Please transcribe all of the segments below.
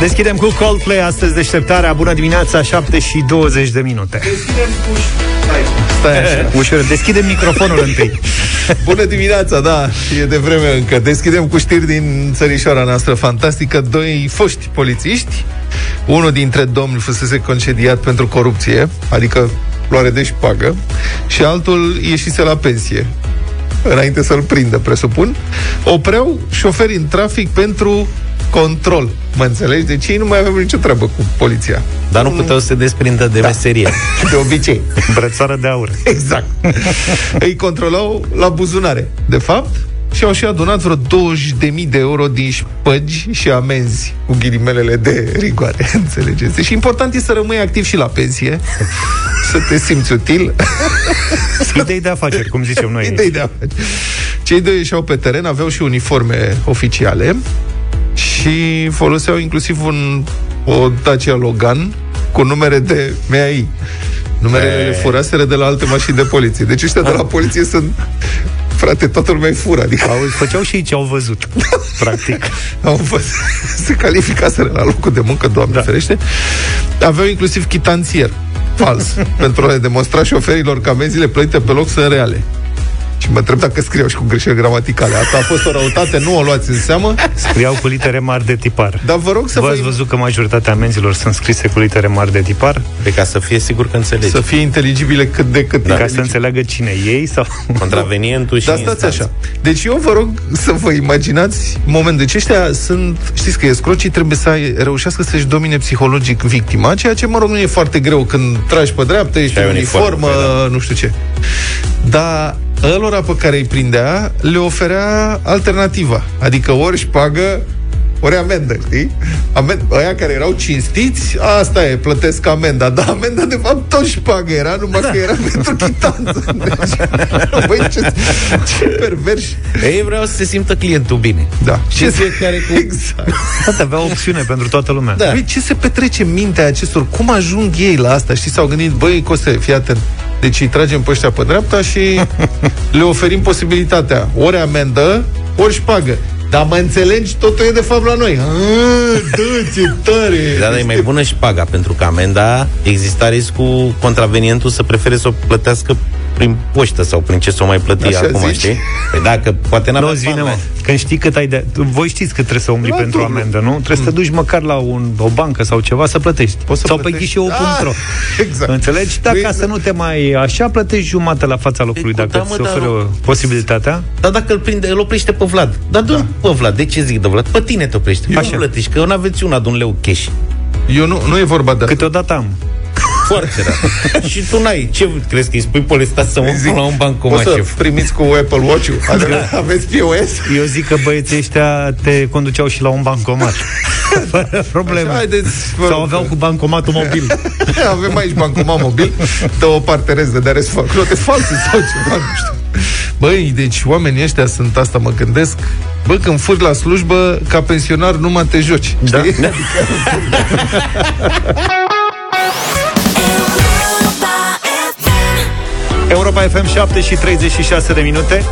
Deschidem cu Coldplay astăzi deșteptarea. Bună dimineața, 7 și 20 de minute. Deschidem cu... Stai, stai așa. Ușor, deschidem microfonul întâi. Bună dimineața, da, e de vreme încă. Deschidem cu știri din țărișoara noastră fantastică. Doi foști polițiști, unul dintre domni fusese concediat pentru corupție, adică luare de șpagă, și altul ieșise la pensie înainte să-l prindă, presupun, opreau șoferi în trafic pentru control. Mă înțelegi? Deci ei nu mai aveau nicio treabă cu poliția. Dar nu puteau să se desprindă de Da. meserie. De obicei. Brățară de aur. Exact. Îi controlau la buzunare, de fapt, și au și adunat vreo 20.000 de euro din șpăgi și amenzi cu ghilimelele de rigoare, înțelegeți? Și important e să rămâi activ și la pensie, să te simți util. Idei de afaceri, cum zicem noi. Idei de afaceri. Cei doi ieșeau pe teren, aveau și uniforme oficiale și foloseau inclusiv un, o Dacia Logan cu numere de MAI. Numerele le furaseră de la alte mașini de poliție. Deci ăștia de la poliție sunt... Frate, toată lumea îi fură. Adică Au, făceau și ei ce au văzut, practic. au fost, se calificaseră la locul de muncă, Doamne da. ferește. Aveau inclusiv chitanțier fals pentru a le demonstra șoferilor că amenziile plătite pe loc sunt reale. Și mă întreb dacă scriau și cu greșeli gramaticale. Asta a fost o răutate, nu o luați în seamă. Scriau cu litere mari de tipar. Dar vă rog să Vă vă ați văzut că majoritatea amenzilor sunt scrise cu litere mari de tipar? Pe ca să fie sigur că înțelegi. să fie inteligibile cât de cât. Da. Ca să înțeleagă cine ei sau... Contravenientul și Dar stați instanța. așa. Deci eu vă rog să vă imaginați moment. Deci ăștia sunt, știți că escrocii trebuie să ai- reușească să-și domine psihologic victima, ceea ce, mă rog, nu e foarte greu când tragi pe dreapta, ești ai în uniformă, uniformă, păi nu știu ce. Dar ălora pe care îi prindea le oferea alternativa. Adică ori șpagă, ori amendă, știi? Amend- aia care erau cinstiți, asta e, plătesc amenda. Dar amenda, de fapt, tot șpagă era, numai că era pentru chitanță. Deci, băi, ce, ce perverși. Ei vreau să se simtă clientul bine. Da. Și fiecare cu... Exact. Toate avea opțiune pentru toată lumea. Da. Băi, ce se petrece în mintea acestor? Cum ajung ei la asta? Știi, s-au gândit, băi, Coste, fii atent. Deci îi tragem pe ăștia pe dreapta și le oferim posibilitatea. Ori amendă, ori șpagă. Dar mă înțelegi, totul e de fapt la noi. Ah, Da, ce tare! Dar dar e mai bună și paga, pentru că amenda exista riscul contravenientul să prefere să o plătească prin poștă sau prin ce să o mai plăti Așa acum, zici? știi? Păi dacă poate n-avea Nu zi bani, mă. Când știi cât ai de... Voi știți cât trebuie să umbli La pentru dublu. amendă, nu? Trebuie să te duci măcar la un, o bancă sau ceva să plătești. Poți să sau pe plătești. ghișeu.ro. Ah, exact. Înțelegi? Dacă Păi, să nu te mai așa, plătești jumătate la fața locului Păi, dacă da, ți mă, se dar oferă nu- posibilitatea. Dar dacă îl prinde, îl oprește pe Vlad. Dar du pe Vlad. De ce zic de Vlad? Pe tine te oprește. Eu Așa. nu plătești, că eu n-aveți una de un leu cash. Eu nu, nu e vorba de asta. Câteodată am. Foarte rar. și tu n-ai. Ce crezi că îi spui polista să mă Zic, pun la un bancomat, Poți să șef? primiți cu Apple Watch-ul? Ave- Aveți POS? Eu zic că băieții ăștia te conduceau și la un bancomat. Fără probleme. Așa, haideți, vă Sau rog. aveau cu bancomatul mobil. Avem aici bancomat mobil, dă o parte rest de rest fac note false sau ceva, nu știu. Băi, deci oamenii ăștia sunt asta, mă gândesc. Bă, când furi la slujbă, ca pensionar, numai te joci. Da. Știi? Europa FM 7 și 36 de minute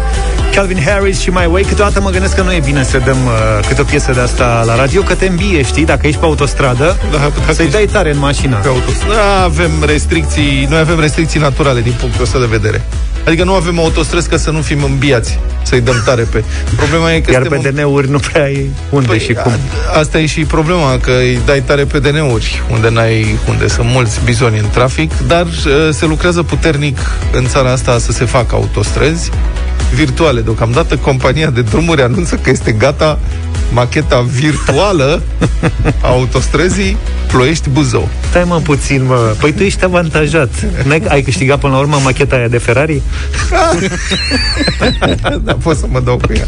Calvin Harris și My Way Câteodată mă gândesc că nu e bine să dăm uh, câte o piesă de asta la radio Că te îmbie, știi, dacă ești pe autostradă Da, dacă Să-i ești dai tare în mașină pe autos. Da, avem restricții, noi avem restricții naturale din punctul ăsta de vedere. Adică nu avem autostrăzi ca să nu fim îmbiați, să-i dăm tare pe. Problema e că Iar pe suntem în- DN-uri nu prea ai unde Păi, și cum a- Asta e și problema, că îi dai tare pe DN-uri, unde n-ai, unde sunt mulți bizoni în trafic, dar uh, se lucrează puternic în țara asta să se facă autostrăzi virtuale. Deocamdată compania de drumuri anunță că este gata macheta virtuală a autostrăzii Ploiești-Buzău. Stai mă puțin, mă Păi tu ești avantajat N-ai, Ai câștigat până la urmă macheta aia de Ferrari? da, pot să mă dau cu ea.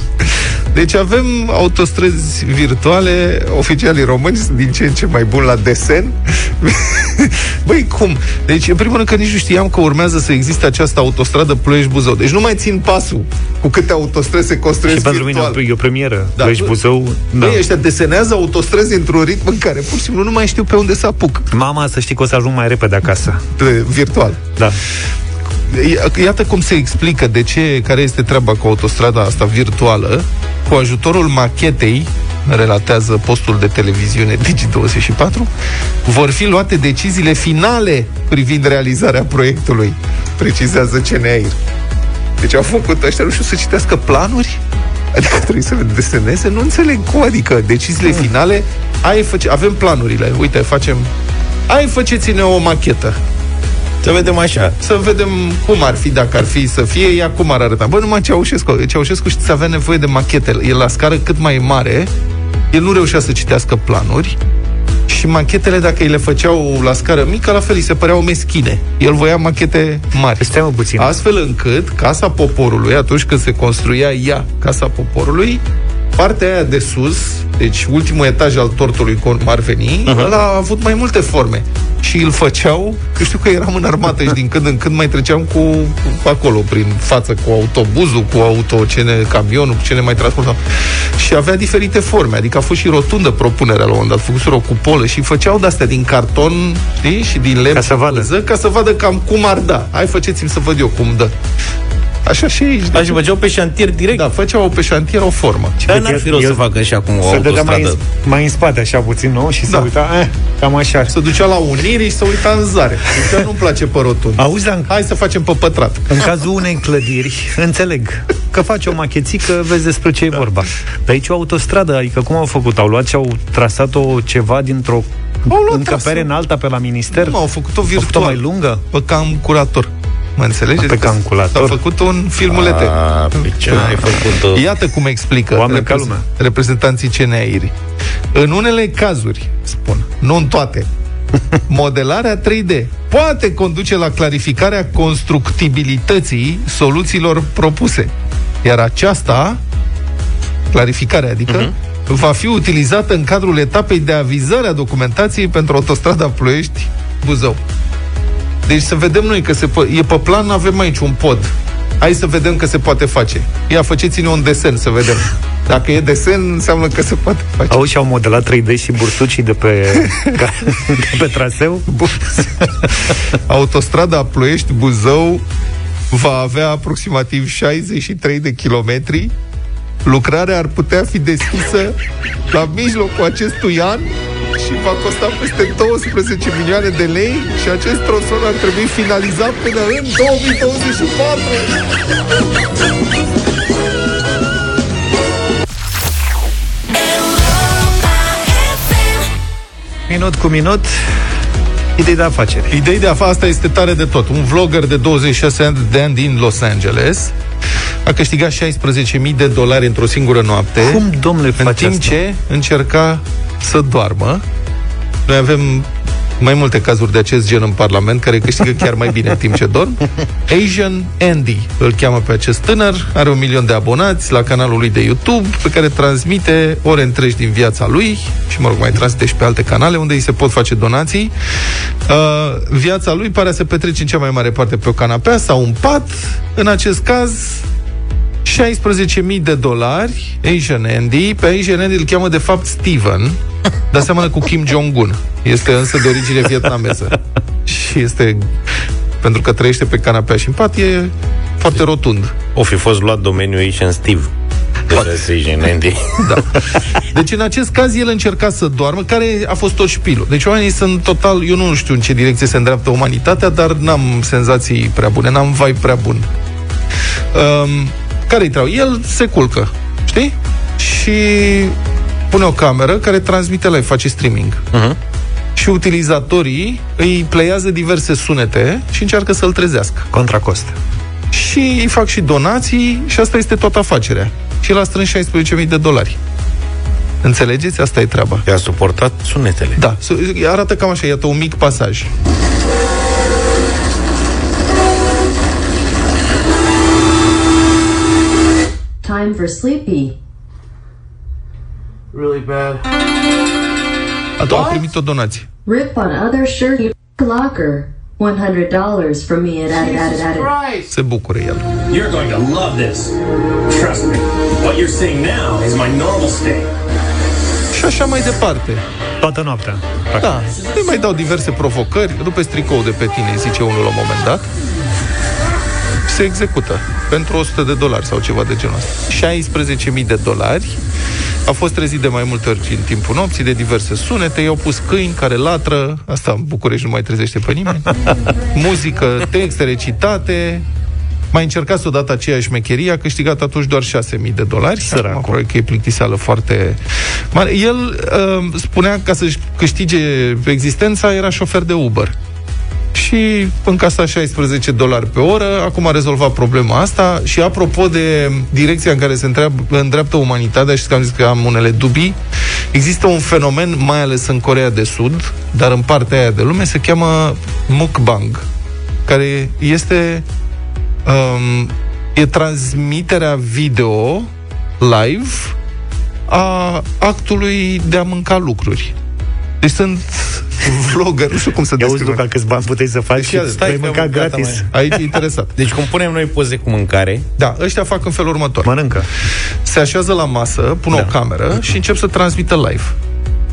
Deci avem autostrăzi virtuale, oficialii români sunt din ce în ce mai buni la desen. Băi, cum? Deci, în primul rând că nici nu știam că urmează să existe această autostradă Ploiești-Buzău. Deci nu mai țin pasul cu câte autostrăzi se construiesc Și pentru mine virtual. e o premieră Da. da. Ești Buzău da. Băi, ăștia desenează autostrăzi într-un ritm în care pur și simplu nu mai știu pe unde să apuc. Mama, să știi că o să ajung mai repede acasă De, virtual. Da I- Iată cum se explică de ce, care este treaba cu autostrada asta virtuală, cu ajutorul machetei relatează postul de televiziune Digi24, vor fi luate deciziile finale privind realizarea proiectului, precizează CNAIR. Deci au făcut ăștia, nu știu, să citească planuri? Adică trebuie să le deseneze? Nu înțeleg cum, adică deciziile finale, ai face, avem planurile, uite, facem, ai faceți-ne o machetă. Să vedem așa. Să vedem cum ar fi, dacă ar fi să fie, ea cum ar arăta. Bă, numai Ceaușescu, Ceaușescu știți, avea nevoie de machete. El la scară cât mai mare, el nu reușea să citească planuri, și machetele, dacă îi le făceau la scară mică, la fel îi se păreau meschine. El voia machete mari. Stai mă puțin. Astfel încât Casa Poporului, atunci când se construia ea, Casa Poporului, partea aia de sus, deci ultimul etaj al tortului, cum ar veni, uh-huh. ăla a avut mai multe forme. Și îl făceau, că știu că eram în armată și din când în când mai treceam cu, cu acolo, prin față, cu autobuzul, cu auto, cine, camionul, cu cine mai transportam. Și avea diferite forme, adică a fost și rotundă propunerea la un moment dat, făcuseră o cupolă și făceau de-astea din carton, știi, și din lemn. Ca să vadă. ca să vadă cam cum ar da. Hai, faceți-mi să văd eu cum dă. Așa și aici. Așa și făceau pe șantier direct. Da, făceau pe șantier o formă. Dar n-ar fi rău să facă și acum o Se dădea mai, autostradă. în- mai în spate, așa puțin, nu? Și se Da. uita, eh, cam așa. Se ducea la unire și se uita în zare. Deci nu-mi place pe rotund. Auzi, dar în, Hai să facem pe pătrat. în cazul unei clădiri, înțeleg că faci o machețică, vezi despre ce e vorba. Pe aici o autostradă, adică cum au făcut? Au luat și au trasat-o ceva dintr-o Au luat încăpere trasă. în alta pe la minister? Nu, au făcut-o Au făcut-o virtual. mai lungă? Pe curator. Mă înțelegeți? Pe calculator. A făcut un filmulete. A, pe ce ai făcut Iată cum explică Oameni ca lumea. reprezentanții CNAIRI. În unele cazuri, spun, nu în toate, modelarea 3D poate conduce la clarificarea constructibilității soluțiilor propuse. Iar aceasta, clarificarea, adică, uh-huh. va fi utilizată în cadrul etapei de avizare a documentației pentru autostrada Ploiești-Buzău. Deci să vedem noi că se po- e pe plan, avem aici un pod. Hai să vedem că se poate face. Ia, faceți-ne un desen să vedem. Dacă e desen, înseamnă că se poate face. Au și au modelat 3D și bursucii de pe, ca- de pe traseu? Autostrada Ploiești-Buzău va avea aproximativ 63 de kilometri. Lucrarea ar putea fi deschisă la mijlocul acestui an și va costa peste 12 milioane de lei și acest tronson ar trebui finalizat până în 2024. Minut cu minut, idei de afaceri. Idei de afaceri, asta este tare de tot. Un vlogger de 26 ani de ani din Los Angeles a câștigat 16.000 de dolari într-o singură noapte. Cum, domnule, în face timp asta? ce încerca să doarmă. Noi avem mai multe cazuri de acest gen în Parlament care câștigă chiar mai bine în timp ce dorm. Asian Andy îl cheamă pe acest tânăr, are un milion de abonați la canalul lui de YouTube pe care transmite ore întregi din viața lui și, mă rog, mai transmite și pe alte canale unde îi se pot face donații. Uh, viața lui pare să se petrece în cea mai mare parte pe o canapea sau un pat. În acest caz, 16.000 de dolari Asian Andy Pe Asian Andy îl cheamă de fapt Steven Dar seamănă cu Kim Jong-un Este însă de origine vietnameză Și este Pentru că trăiește pe canapea și în pat E foarte rotund O fi fost luat domeniul Asian Steve. De Asian Andy. da. Deci în acest caz el încerca să doarmă Care a fost tot șpilul Deci oamenii sunt total Eu nu știu în ce direcție se îndreaptă umanitatea Dar n-am senzații prea bune N-am vai prea bun um, Care-i treau? El se culcă Știi? Și pune o cameră care transmite live, face streaming. Uh-huh. Și utilizatorii îi pleiază diverse sunete și încearcă să-l trezească. Contra cost. Și îi fac și donații și asta este toată afacerea. Și el a strâns 16.000 de dolari. Înțelegeți? Asta e treaba. I-a suportat sunetele. Da, arată cam așa, iată un mic pasaj. Time for sleepy. Really bad. A doua a primit o donație. Rip on other shirt locker. $100 from me at added added added. Christ! Se bucură el. You're going to love this. Trust me. What you're seeing now is my normal state. Și așa mai departe. Toată noaptea. practic. Da, îi mai dau diverse provocări, rupeți tricou de pe tine, zice unul la un moment dat. Se execută pentru 100 de dolari sau ceva de genul ăsta. 16.000 de dolari A fost trezit de mai multe ori în timpul nopții de diverse sunete, i-au pus câini care latră, asta în București nu mai trezește pe nimeni, muzică, texte recitate, mai încercat odată aceeași mecherie, a câștigat atunci doar 6.000 de dolari. Săracul. Acum, probabil că e plictiseală foarte mare. El uh, spunea ca să-și câștige existența, era șofer de Uber și încasa 16 dolari pe oră. Acum a rezolvat problema asta și apropo de direcția în care se întreabă, îndreaptă umanitatea, și că am zis că am unele dubii, există un fenomen, mai ales în Corea de Sud, dar în partea aia de lume, se cheamă mukbang, care este um, e transmiterea video live a actului de a mânca lucruri. Deci sunt vlogger, nu știu cum să Ia auzi, descriu. Luca, câți bani puteai să faci și Deci, stai ai că mâncat am mâncat, gratis. mai. Aici e interesat. Deci cum punem noi poze cu mâncare, Da, ăștia fac în felul următor. Mănâncă. Se așează la masă, pun da. o cameră și încep să transmită live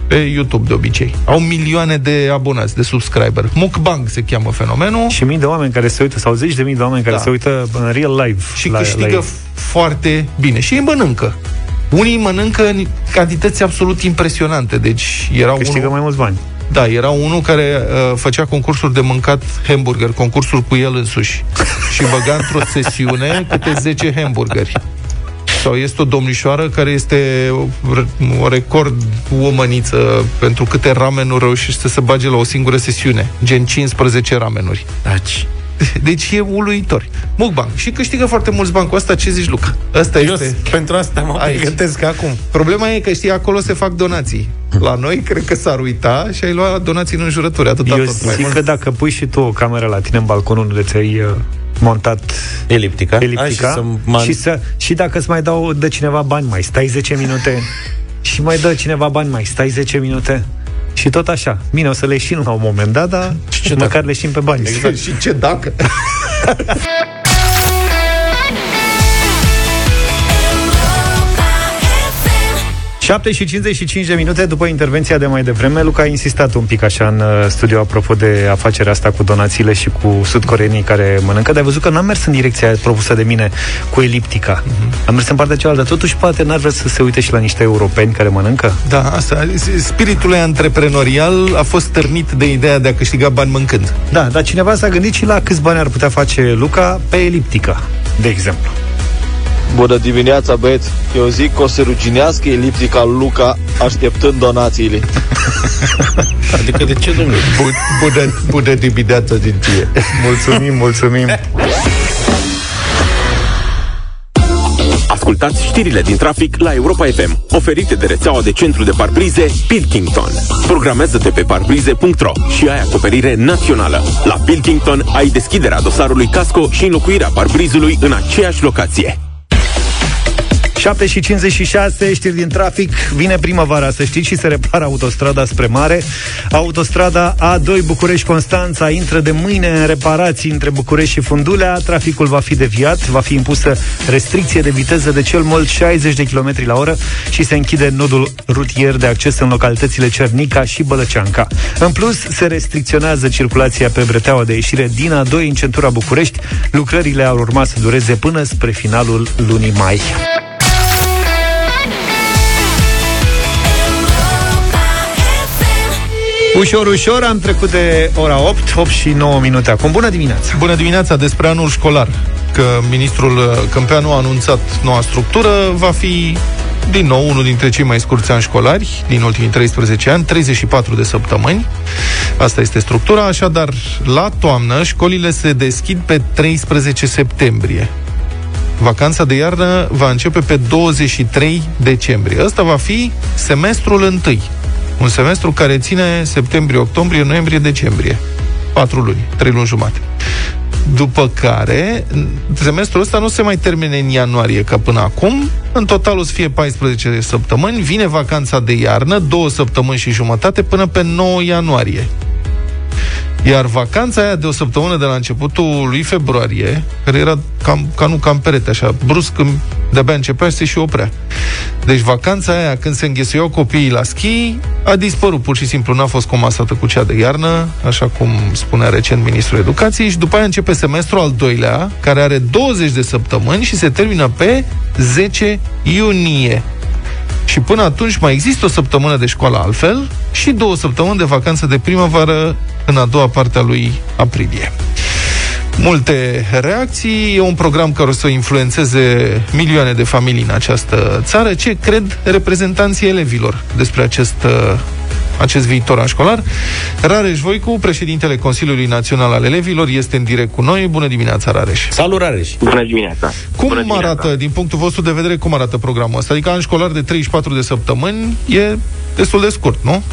pe YouTube de obicei. Au milioane de abonați, de subscriber. Mukbang se cheamă fenomenul. Și mii de oameni care se uită, sau zeci de mii de oameni care Da. se uită în real live. și la, câștigă la ei. foarte bine. Și ei mănâncă. Unii mănâncă în cantități absolut impresionante. Deci era Câștigă unul, mai mulți bani. Da, era unul care uh, făcea concursuri de mâncat hamburger, concursul cu el însuși. și băga într-o sesiune câte 10 hamburgeri. Sau este o domnișoară care este o- o record omăniță pentru câte ramenuri reușește să bage la o singură sesiune. Gen 15 ramenuri. taci. Deci e uluitor. Mukbang. Și câștigă foarte mulți bani cu asta. Ce zici, Luca? Asta Eu este... pentru asta mă Aici. pregătesc acum. Problema e că, știi, acolo se fac donații. La noi, cred că s-ar uita și ai luat donații în înjurături. Atâta Eu tot. Mai zic mult. că dacă pui și tu o cameră la tine în balconul unde ți-ai uh, montat Eliptica. eliptica A, și, să man... și, să, și dacă îți mai dau, dă cineva bani, mai stai 10 minute și mai dă cineva bani, mai stai 10 minute și tot așa. Bine, o să leșin la un moment dat, dar ce măcar leșin pe bani. Exact. și ce dacă? 7 și 55 de minute după intervenția de mai devreme, Luca a insistat un pic așa în uh, studio apropo de afacerea asta cu donațiile și cu sudcoreenii care mănâncă, dar ai văzut că n-am mers în direcția propusă de mine cu eliptica. Am mers în partea cealaltă. Totuși, poate n-ar vrea să se uite și la niște europeni care mănâncă? Da, asta. Spiritul antreprenorial a fost târnit de ideea de a câștiga bani mâncând. Da, dar cineva s-a gândit și la câți bani ar putea face Luca pe eliptica, de exemplu. Bună dimineața, băieți! Eu zic că o să ruginească eliptica lui Luca așteptând donațiile. Adică de ce, domnule? Bună, bună dimineața din ție. Mulțumim, mulțumim. Ascultați știrile din trafic la Europa FM, oferite de rețeaua de centru de parbrize Pilkington. Programează-te pe parbrize.ro și ai acoperire națională. La Pilkington ai deschiderea dosarului casco și înlocuirea parbrizului în aceeași locație. 7 și 56, știri din trafic, vine primăvara, să știți, și se repară autostrada spre mare. Autostrada A2 București-Constanța intră de mâine în reparații între București și Fundulea. Traficul va fi deviat, va fi impusă restricție de viteză de cel mult 60 de km la oră și se închide nodul rutier de acces în localitățile Cernica și Bălăceanca. În plus, se restricționează circulația pe breteaua de ieșire din A2 în centura București. Lucrările ar urma să dureze până spre finalul lunii mai. Ușor, ușor, am trecut de ora 8, 8 și 9 minute acum. Bună dimineața! Bună dimineața despre anul școlar. Că ministrul uh, Câmpeanu a anunțat noua structură, va fi din nou unul dintre cei mai scurți ani școlari din ultimii 13 ani, 34 de săptămâni. Asta este structura, așadar, la toamnă, școlile se deschid pe 13 septembrie. Vacanța de iarnă va începe pe 23 decembrie. Ăsta va fi semestrul întâi. Un semestru care ține septembrie, octombrie, noiembrie, decembrie. Patru luni, trei luni jumate. După care, semestrul ăsta nu se mai termine în ianuarie ca până acum. În total o să fie 14 săptămâni. Vine vacanța de iarnă, două săptămâni și jumătate, până pe 9 ianuarie. Iar vacanța aia de o săptămână de la începutul lui februarie, care era cam, ca nu cam perete, așa, brusc, când de-abia începea și se și oprea. Deci vacanța aia, când se înghesuiau copiii la schi, a dispărut pur și simplu, n-a fost comasată cu cea de iarnă, așa cum spunea recent Ministrul Educației, și după aia începe semestrul al doilea, care are 20 de săptămâni și se termină pe 10 iunie. Și până atunci mai există o săptămână de școală altfel și două săptămâni de vacanță de primăvară în a doua parte a lui aprilie. Multe reacții, e un program care o să influențeze milioane de familii în această țară. Ce cred reprezentanții elevilor despre acest uh, acest viitor an școlar. Rareș Voicu, președintele Consiliului Național al Elevilor, este în direct cu noi. Bună dimineața, Rareș! Salut, Rareș! Bună dimineața! Cum Bună dimineața. arată, din punctul vostru de vedere, cum arată programul ăsta? Adică an școlar de 34 de săptămâni e destul de scurt, nu?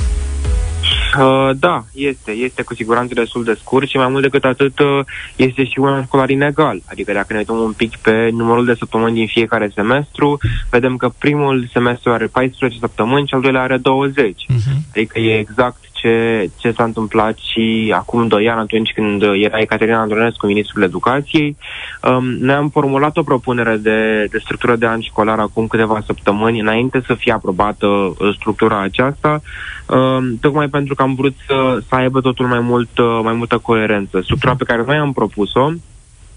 Uh, da, este. Este cu siguranță destul de scurt și mai mult decât atât uh, este și un an școlar inegal. Adică dacă ne uităm un pic pe numărul de săptămâni din fiecare semestru, vedem că primul semestru are 14 săptămâni și al doilea are 20. Uh-huh. Adică e exact ce, ce s-a întâmplat și acum 2 ani, atunci când era Ecaterina Andronescu, ministrul educației. Um, noi am formulat o propunere de, de structură de an școlar acum câteva săptămâni, înainte să fie aprobată uh, structura aceasta, um, tocmai pentru că am vrut să, să aibă totul mai, mult, uh, mai multă coerență. Structura pe care noi am propus-o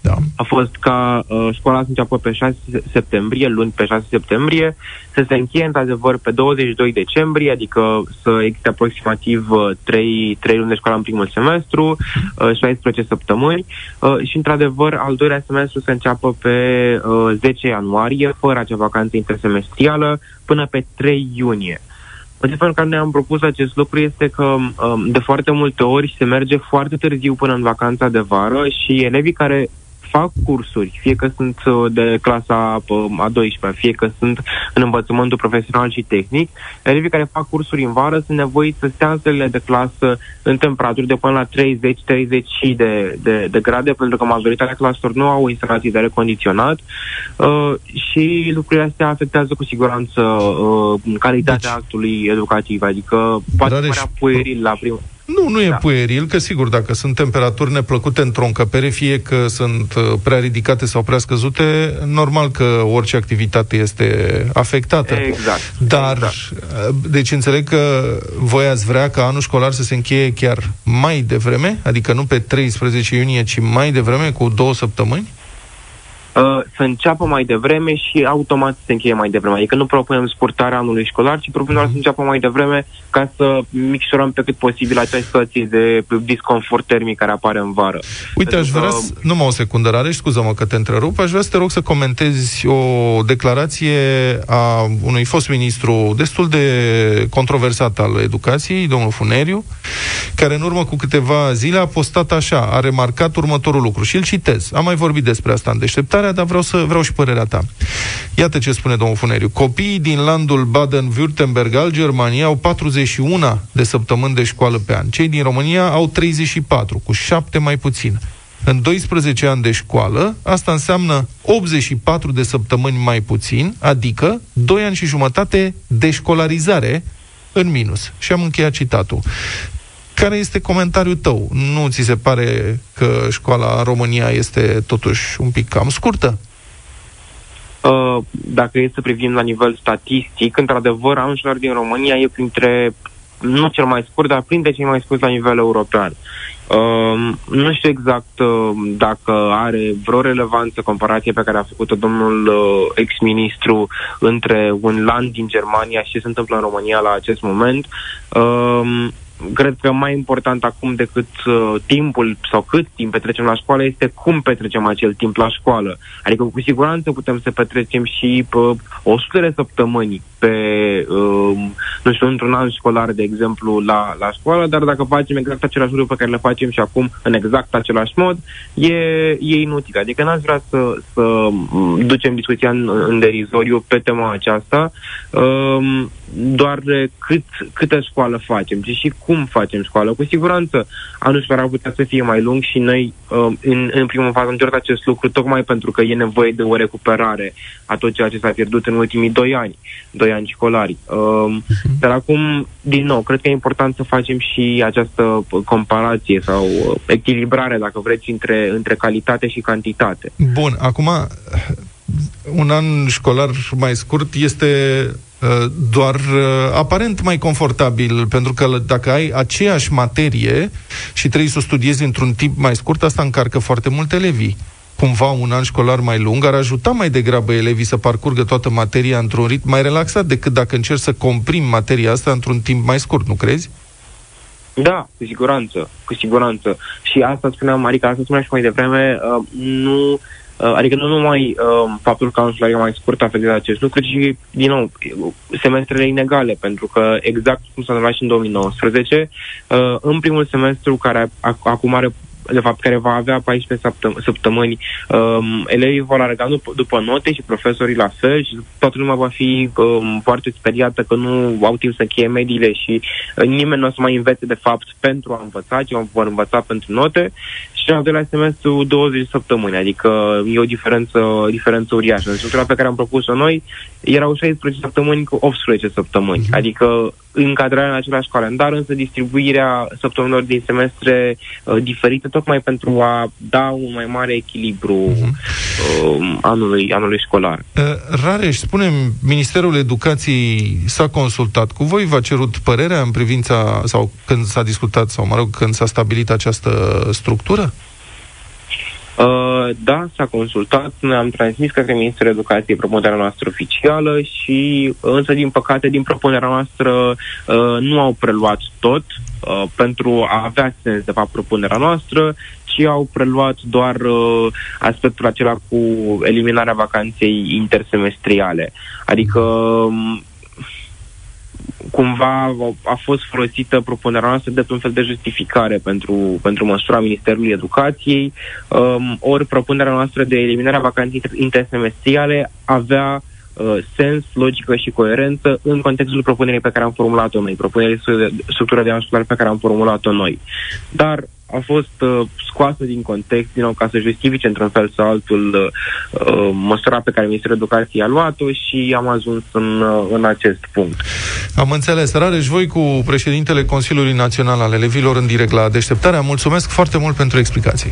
Da. a fost ca uh, școala să înceapă pe 6 septembrie, luni pe 6 septembrie, să se încheie într-adevăr pe 22 decembrie, adică să existe aproximativ uh, 3, 3 luni de școală în primul semestru, uh, 16 săptămâni uh, și într-adevăr al doilea semestru să înceapă pe uh, 10 ianuarie, fără acea vacanță intersemestrială, până pe 3 iunie. Motivul pentru care ne-am propus acest lucru este că um, de foarte multe ori se merge foarte târziu până în vacanța de vară și elevii care fac cursuri, fie că sunt uh, de clasa uh, a 12 fie că sunt în învățământul profesional și tehnic, elevii care fac cursuri în vară sunt nevoiți să stea în sălile de clasă în temperaturi de până la 30-30 de, de, de grade, pentru că majoritatea claselor nu au instalații de aer condiționat uh, și lucrurile astea afectează cu siguranță uh, calitatea Deci- actului educativ, adică poate Rareș, părea pueril la primul... Nu, nu e Da. pueril, că sigur, dacă sunt temperaturi neplăcute într-o încăpere, fie că sunt uh, prea ridicate sau prea scăzute, normal că orice activitate este afectată. Exact. Dar, Exact. uh, deci înțeleg că voi ați vrea ca anul școlar să se încheie chiar mai devreme, adică nu pe 13 iunie, ci mai devreme, cu două săptămâni? Uh, să înceapă mai devreme și automat să se încheie mai devreme. Adică nu propunem scurtarea anului școlar, ci propunem doar să înceapă mai devreme ca să micșorăm pe cât posibil acea situație de disconfort termic care apare în vară. Uite, aș Pentru vrea că- să... Numai o secundă, Rareș, scuză-mă că te întrerup. Aș vrea să te rog să comentezi o declarație a unui fost ministru destul de controversat al educației, domnul Funeriu, care în urmă cu câteva zile a postat așa, a remarcat următorul lucru și îl citez. Am mai vorbit despre asta în deșteptarea, dar vreau să vreau și părerea ta. Iată ce spune domnul Funeriu. Copiii din landul Baden-Württemberg al Germaniei au 41 de săptămâni de școală pe an. Cei din România au 34, cu 7 mai puțin. În 12 ani de școală, asta înseamnă 84 de săptămâni mai puțin, adică 2 ani și jumătate de școlarizare în minus. Și am încheiat citatul. Care este comentariul tău? Nu ți se pare că școala în România este totuși un pic cam scurtă? Uh, dacă e să privim la nivel statistic, într-adevăr, anul școlar din România e printre, nu cel mai scurt, dar printre cei mai scurți la nivel european. Uh, nu știu exact uh, dacă are vreo relevanță comparație pe care a făcut-o domnul uh, ex-ministru între un land din Germania și ce se întâmplă în România la acest moment. Uh, cred că mai important acum decât uh, timpul sau cât timp petrecem la școală este cum petrecem acel timp la școală. Adică cu siguranță putem să petrecem și pe 100 de săptămâni pe, uh, nu știu, într-un an școlar, de exemplu, la, la școală, dar dacă facem exact același lucru pe care le facem și acum în exact același mod, e, e inutil. Adică n-aș vrea să, să m, ducem discuția în, în derizoriu pe tema aceasta, um, doar de cât, câtă școală facem, ci și cum facem școală. Cu siguranță anul școlar ar putea să fie mai lung și noi um, în, în primul fază am cerut acest lucru tocmai pentru că e nevoie de o recuperare a tot ceea ce s-a pierdut în ultimii doi ani, doi ani școlari. Um, dar acum, din nou, cred că e important să facem și această uh, comparație sau uh, echilibrare, dacă vreți, între, între calitate și cantitate. Bun, acum un an școlar mai scurt este uh, doar uh, aparent mai confortabil, pentru că dacă ai aceeași materie și trebuie să o studiezi într-un timp mai scurt, asta încarcă foarte mult elevii. Cumva un an școlar mai lung, ar ajuta mai degrabă elevii să parcurgă toată materia într-un ritm mai relaxat decât dacă încerci să comprim materia asta într-un timp mai scurt, nu crezi? Da, cu siguranță, cu siguranță. Și asta spuneam, adică asta spuneam și mai devreme, uh, nu, uh, adică nu numai uh, faptul că anul școlar e mai scurt afectează acest lucru, ci, din nou, semestrele inegale, pentru că exact cum s-a întâmplat și în 2019, uh, în primul semestru care ac- acum are de fapt, care va avea 14 săptăm- săptămâni, um, elevii vor alerga după, după note și profesorii la fel și toată lumea va fi um, foarte speriată că nu au timp să încheie mediile și uh, nimeni nu o să mai învețe de fapt pentru a învăța, ci vor învăța pentru note și în al doilea semestru 20 de săptămâni, adică e o diferență, diferență uriașă. În structura pe care am propus-o noi erau 16 săptămâni cu 18 săptămâni, Mhm. adică încadrarea în același calendar, însă distribuirea săptămânilor din semestre uh, diferite, tocmai pentru a da un mai mare echilibru uh, anului, anului școlar. Uh, Rareș, spune Ministerul Educației s-a consultat cu voi, v-a cerut părerea în privința, sau când s-a discutat, sau mă rog, când s-a stabilit această structură? Uh, da, s-a consultat, noi am transmis către Ministerul Educației propunerea noastră oficială și, însă, din păcate, din propunerea noastră uh, nu au preluat tot uh, pentru a avea sens, de fapt, propunerea noastră, ci au preluat doar uh, aspectul acela cu eliminarea vacanței intersemestriale. Adică um, cumva a fost folosită propunerea noastră de un fel de justificare pentru, pentru măsura Ministerului Educației, um, ori propunerea noastră de eliminarea vacanței inter- intersemestriale avea uh, sens, logică și coerență în contextul propunerii pe care am formulat-o noi, propunerii de structură de an școlar pe care am formulat-o noi. Dar a fost uh, scoasă din context, din nou, ca să justifice într-un fel sau altul uh, uh, măsura pe care Ministerul Educației a luat-o și am ajuns în, uh, în acest punct. Am înțeles. Rareș, voi cu președintele Consiliului Național al Elevilor în direct la deșteptarea, mulțumesc foarte mult pentru explicații.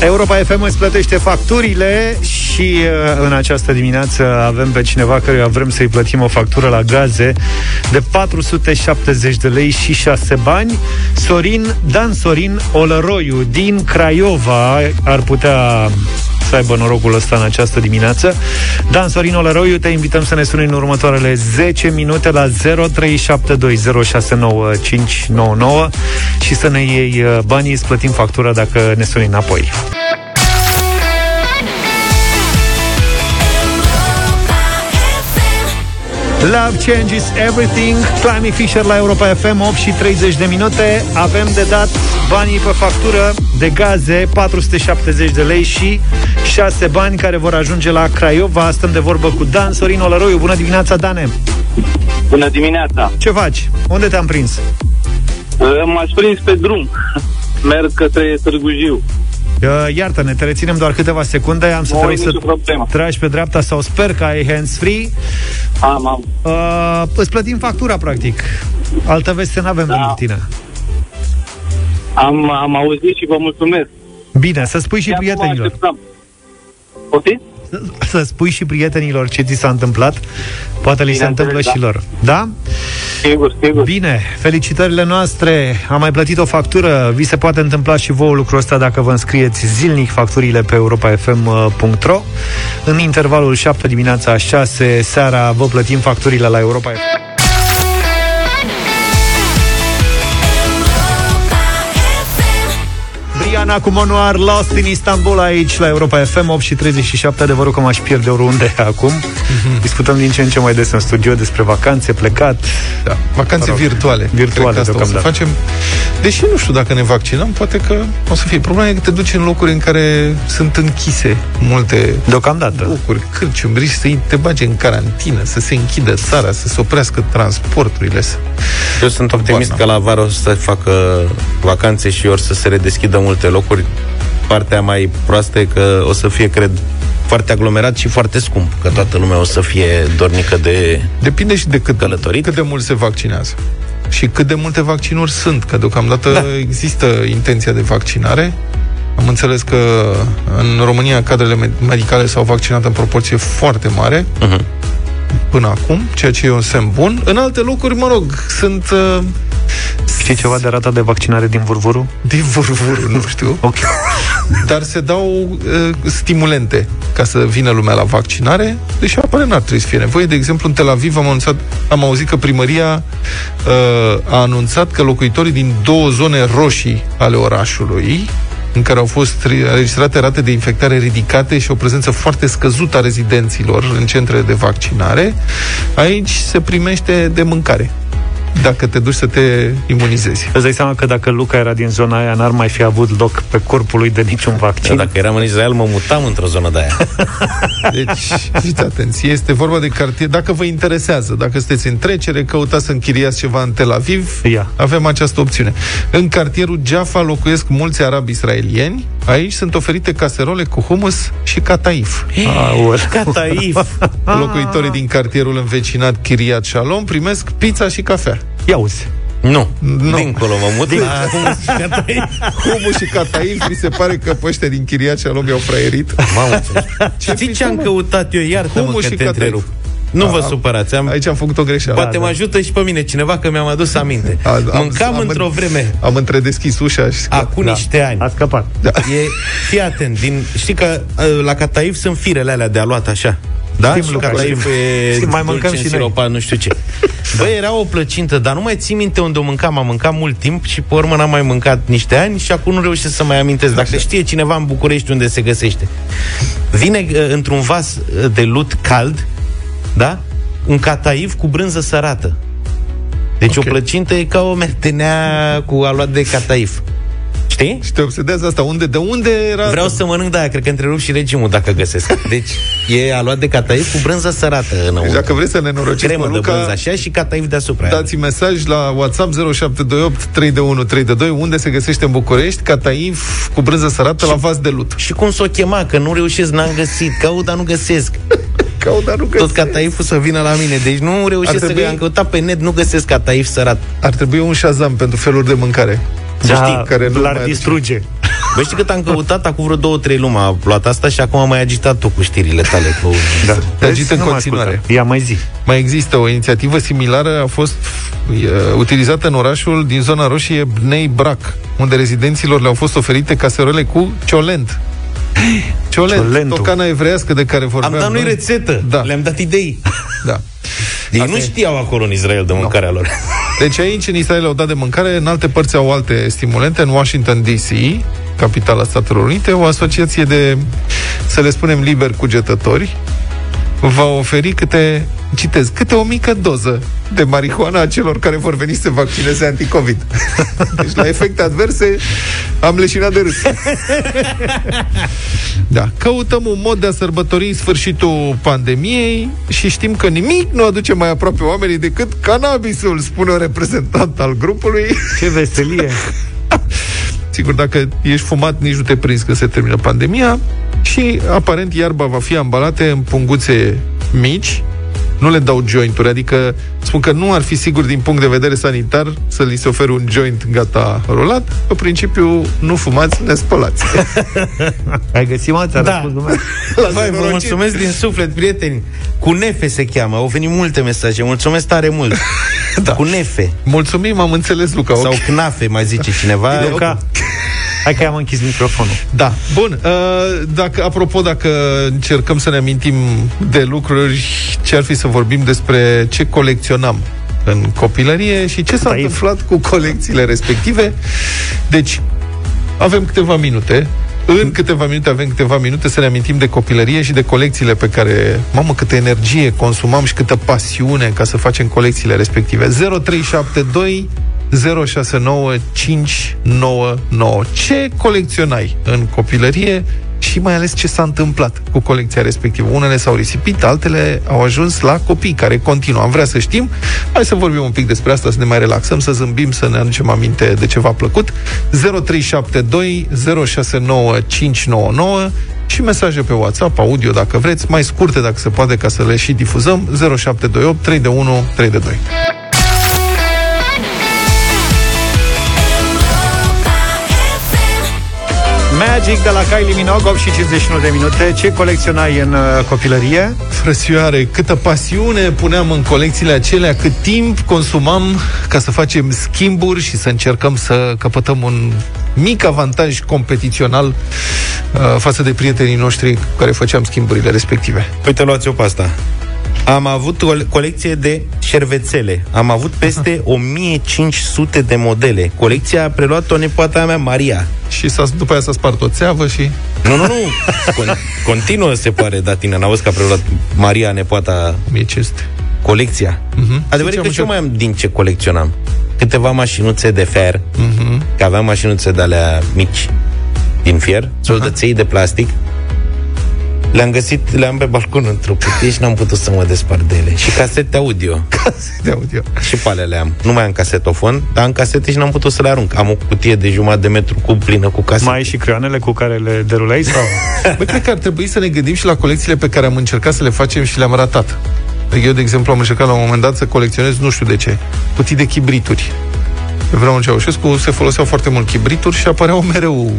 Europa FM îți plătește facturile și uh, în această dimineață avem pe cineva care vrem să-i plătim o factură la gaze de 470 de lei și 6 bani. Sorin, Dan Sorin Olăroiu din Craiova ar putea să aibă norocul ăsta în această dimineață. Dan Sorin Olăroiu, te invităm să ne suni în următoarele 10 minute la 0372069599 și să ne iei uh, banii, îți plătim factura dacă ne suni înapoi. Love changes everything Climby Fisher la Europa FM 8 și 30 de minute Avem de dat banii pe factură de gaze 470 de lei și 6 bani care vor ajunge la Craiova Stăm de vorbă cu Dan Sorin Olăroiu Bună dimineața, Dane! Bună dimineața! Ce faci? Unde te-am prins? M-aș prins pe drum. Merg către Târgu Jiu. Uh, Iartă-ne, te reținem doar câteva secunde Am să Nu te ai rog să nicio problemă. tragi pe dreapta Sau sper că ai hands-free Am, am. uh, Îți plătim factura, practic Altă veste n-avem Da. pentru tine Am, am auzit și vă mulțumesc. Bine, să spui și Chiar nu mă prietenilor așteptam. Poftiți? Să spui și prietenilor ce ți s-a întâmplat. Poate li se întâmplă Bineînțeles, și lor. Da? Sigur, sigur. Bine, felicitările noastre. Am mai plătit o factură. Vi se poate întâmpla și vouă lucrul ăsta dacă vă înscrieți zilnic facturile pe europafm.ro. În intervalul 7 dimineața 6 seara vă plătim facturile la Europa FM. Briana cu Monoar Lost in Istanbul aici la Europa FM 8 și 37 adevărul că m-aș pierde oriunde acum Discutăm din ce în ce mai des în studio despre vacanțe, plecat Da, vacanțe Mă rog, virtuale. virtuale Cred că asta o să deocamdată. facem. Deși nu știu dacă ne vaccinăm, poate că o să fie problema e că te duci în locuri în care sunt închise multe Deocamdată locuri, cârciumi, risci să te bage în carantină, să se închidă țara, să se oprească transporturile. Să... Eu sunt optimist Habar că la vară o să se facă vacanțe și ori să se redeschidă multe locuri. Partea mai proastă e că o să fie, cred, foarte aglomerat și foarte scump, că toată lumea o să fie dornică de... Depinde și de cât, Călătorit? cât de mult se vaccinează. Și cât de multe vaccinuri sunt, că deocamdată da. există intenția de vaccinare. Am înțeles că în România cadrele med- medicale s-au vaccinat în proporție foarte mare Uh-huh. Până acum, ceea ce e un semn bun. În alte locuri, mă rog, sunt uh, Știi ceva de rata de vaccinare din Vurvuru? Din Vurvuru, nu știu. ok. Dar se dau uh, stimulente ca să vină lumea la vaccinare, deși apare n-ar trebui să fie nevoie. De exemplu, în Tel Aviv am, anunțat, am auzit că primăria uh, a anunțat că locuitorii din două zone roșii ale orașului în care au fost înregistrate rate de infectare ridicate și o prezență foarte scăzută a rezidenților în centrele de vaccinare, aici se primește de mâncare dacă te duci să te imunizezi. Îți dai seama că dacă Luca era din zona aia, n-ar mai fi avut loc pe corpul lui de niciun vaccin. Da, dacă eram în Israel, mă mutam într-o zonă de aia. Deci, fiți atenție, este vorba de cartier. Dacă vă interesează, dacă sunteți în trecere, căutați să închiriați ceva în Tel Aviv, Ia. avem această opțiune. În cartierul Jaffa locuiesc mulți arabi israelieni. Aici sunt oferite caserole cu humus și cataif. Aur. Cataif. Locuitorii din cartierul învecinat Kiryat Shalom primesc pizza și cafea. Ia uzi. Nu. Nu. Dincolo mă mut la humus și cataif. Humus și cataif, mi se pare că pe ăștia din Kiryat Shalom i-au fraierit. Mamă, ce Știi ce am căutat eu? Iartă-mă Humus că și te cataif. întrerup. Nu vă A, supărați, am... Aici am făcut o greșeală. Poate mă ajută și pe mine cineva că mi-am adus aminte. A- am- Mâncam am- într-o vreme, Am întredeschis ușa și... acum niște ani. A scăpat. Da. E, fii atent, din, știi că uh, la Cataif sunt firele alea de aluat așa. Da? Știm, și Luca, Cataif știm. e Știm, mai mâncăm dulce și noi. însiropat, nu știu ce. Băi, era o plăcintă, dar nu mai țin minte unde o mâncam. Am mâncat mult timp și pe urmă n-am mai mâncat niște ani și acum nu reușesc să mai amintesc. Dacă știe cineva în București unde se găsește. Vine uh, într-un vas uh, de lut cald, da? Un cataif cu brânză sărată. Deci Ok. o plăcintă e ca o mertenea cu aluat de cataif. Știi? Și te obsedează asta. Unde, de unde era... Vreau să mănânc de aia, cred că întrerup și regimul dacă găsesc. Deci e aluat de cataif cu brânză sărată Deci înăuntru. dacă vreți să ne norociți Cremă pe de brânză Luca, așa și cataif deasupra. dați mesaj la WhatsApp 0728 321 322 unde se găsește în București cataif cu brânză sărată la vas de lut. Și cum să o chema, că nu reușesc, n-am găsit. Caut, dar nu găsesc. Caut, dar nu Tot găsesc. cataiful să vină la mine. Deci nu reușesc trebui- să... Am căutat pe net, nu găsesc cataif sărat. Ar trebui un Shazam pentru feluri de mâncare. Da, știi, care nu l-ar mai aduce. distruge. Băi, știi cât am căutat? Acum vreo două, trei luni a luat asta și acum am mai agitat tu cu știrile tale. Cu... Da. Te agită în Nu mă continuare. ascultă. Ia mai zi. Mai există o inițiativă similară, a fost uh, utilizată în orașul din zona roșie Bnei Brac, unde rezidenților le-au fost oferite caserole cu ciolent. Ciolent, Ciolentul. tocana evreiască de care Am vorbeam. dat noi noi. rețetă. Da. Le-am dat idei. Da. Ei Asta nu e. știau acolo în Israel de mâncarea lor. Deci aici, în Israel, au dat de mâncare, în alte părți au alte stimulente, în Washington DC, capitala Statelor Unite, o asociație de, să le spunem, liber cugetători, va oferi câte, citez, câte o mică doză de marihuana a celor care vor veni să se vaccineze anticovid. Deci, la efecte adverse, am leșinat de râs. Da. Căutăm un mod de a sărbători sfârșitul pandemiei și știm că nimic nu aduce mai aproape oamenii decât cannabisul, spune un reprezentant al grupului. Ce veselie. Sigur, dacă ești fumat, nici nu te prinzi că se termină pandemia și aparent iarba va fi ambalate în punguțe mici, nu le dau jointuri, adică spun că nu ar fi sigur din punct de vedere sanitar să li se ofere un joint gata rulat. Pe principiu, nu fumați, ne spălați. Ai găsit, mă? Ți-a Da. răspuns lumea? Vai, vă nenorocit. mulțumesc din suflet, prieteni. Cu nefe se cheamă. Au venit multe mesaje. Mulțumesc tare mult. da. Cu nefe. Mulțumim, am înțeles, Luca. Sau ok. knafe, mai zice cineva. Luca, hai că am închis microfonul. Da. Bun. Uh, dacă, apropo, dacă încercăm să ne amintim de lucruri, ce ar fi să vorbim despre ce colecționam în copilărie și ce s-a Taif. întâmplat cu colecțiile respective. Deci, avem câteva minute. În câteva minute avem câteva minute să ne amintim de copilărie și de colecțiile pe care, mamă, câtă energie consumam și câtă pasiune ca să facem colecțiile respective. 0372 069599. Ce colecționai în copilărie și mai ales ce s-a întâmplat cu colecția respectivă. Unele s-au risipit, altele au ajuns la copii care continuă. Am vrea să știm. Hai să vorbim un pic despre asta, să ne mai relaxăm, să zâmbim, să ne aducem aminte de ce v-a plăcut. 0372 069599 și mesaje pe WhatsApp, audio dacă vreți, mai scurte dacă se poate ca să le și difuzăm 0728 3 de 1 3 de 2. Magic de la Kylie Minogue 8 și 51 de minute Ce colecționai în uh, copilărie? Frățioare, câtă pasiune puneam în colecțiile acelea, cât timp consumam ca să facem schimburi și să încercăm să căpătăm un mic avantaj competițional uh, față de prietenii noștri cu care făceam schimburile respective. Uite, luați-o pe asta. Am avut o colecție de șervețele. Am avut peste 1500 de modele. Colecția a preluat-o nepoata mea, Maria. Și s-a, după aia s-a spart o țeavă și... Nu, nu, nu. Con- continuă se pare, da, tine. N-auzi că a preluat Maria, nepoata, 1500. colecția. Mhm. Adevărat Ce că am și eu mai am din ce colecționam. Câteva mașinuțe de fer, Mhm. că aveam mașinuțe de alea mici, din fier, soldăței de plastic. Le-am găsit, le-am pe balcon într-o cutie și n-am putut să mă despart de ele. Și casete audio. De audio. Și pe alea le am. Nu mai am casetofon, dar am casete și n-am putut să le arunc. Am o cutie de jumătate de metru cu plină cu casete. Mai ai și creioanele cu care le derulai? Sau? Bă, cred că ar trebui să ne gândim și la colecțiile pe care am încercat să le facem și le-am ratat. Eu, de exemplu, am încercat la un moment dat să colecționez, nu știu de ce, cutii de chibrituri. Pe vremea lui Ceaușescu se foloseau foarte mult chibrituri și apăreau mereu...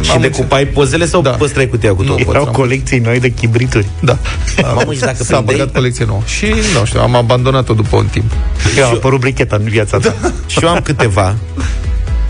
Și Am decupai pozele sau Da. păstrai cutia cu Nu, tot? păstram. Erau colecții noi de chibrituri Da. Mamă, și dacă S-a prindeai? băgat colecție nouă. Și, nu știu, am abandonat-o după un timp. Eu a apărut bricheta în viața ta Și eu am câteva.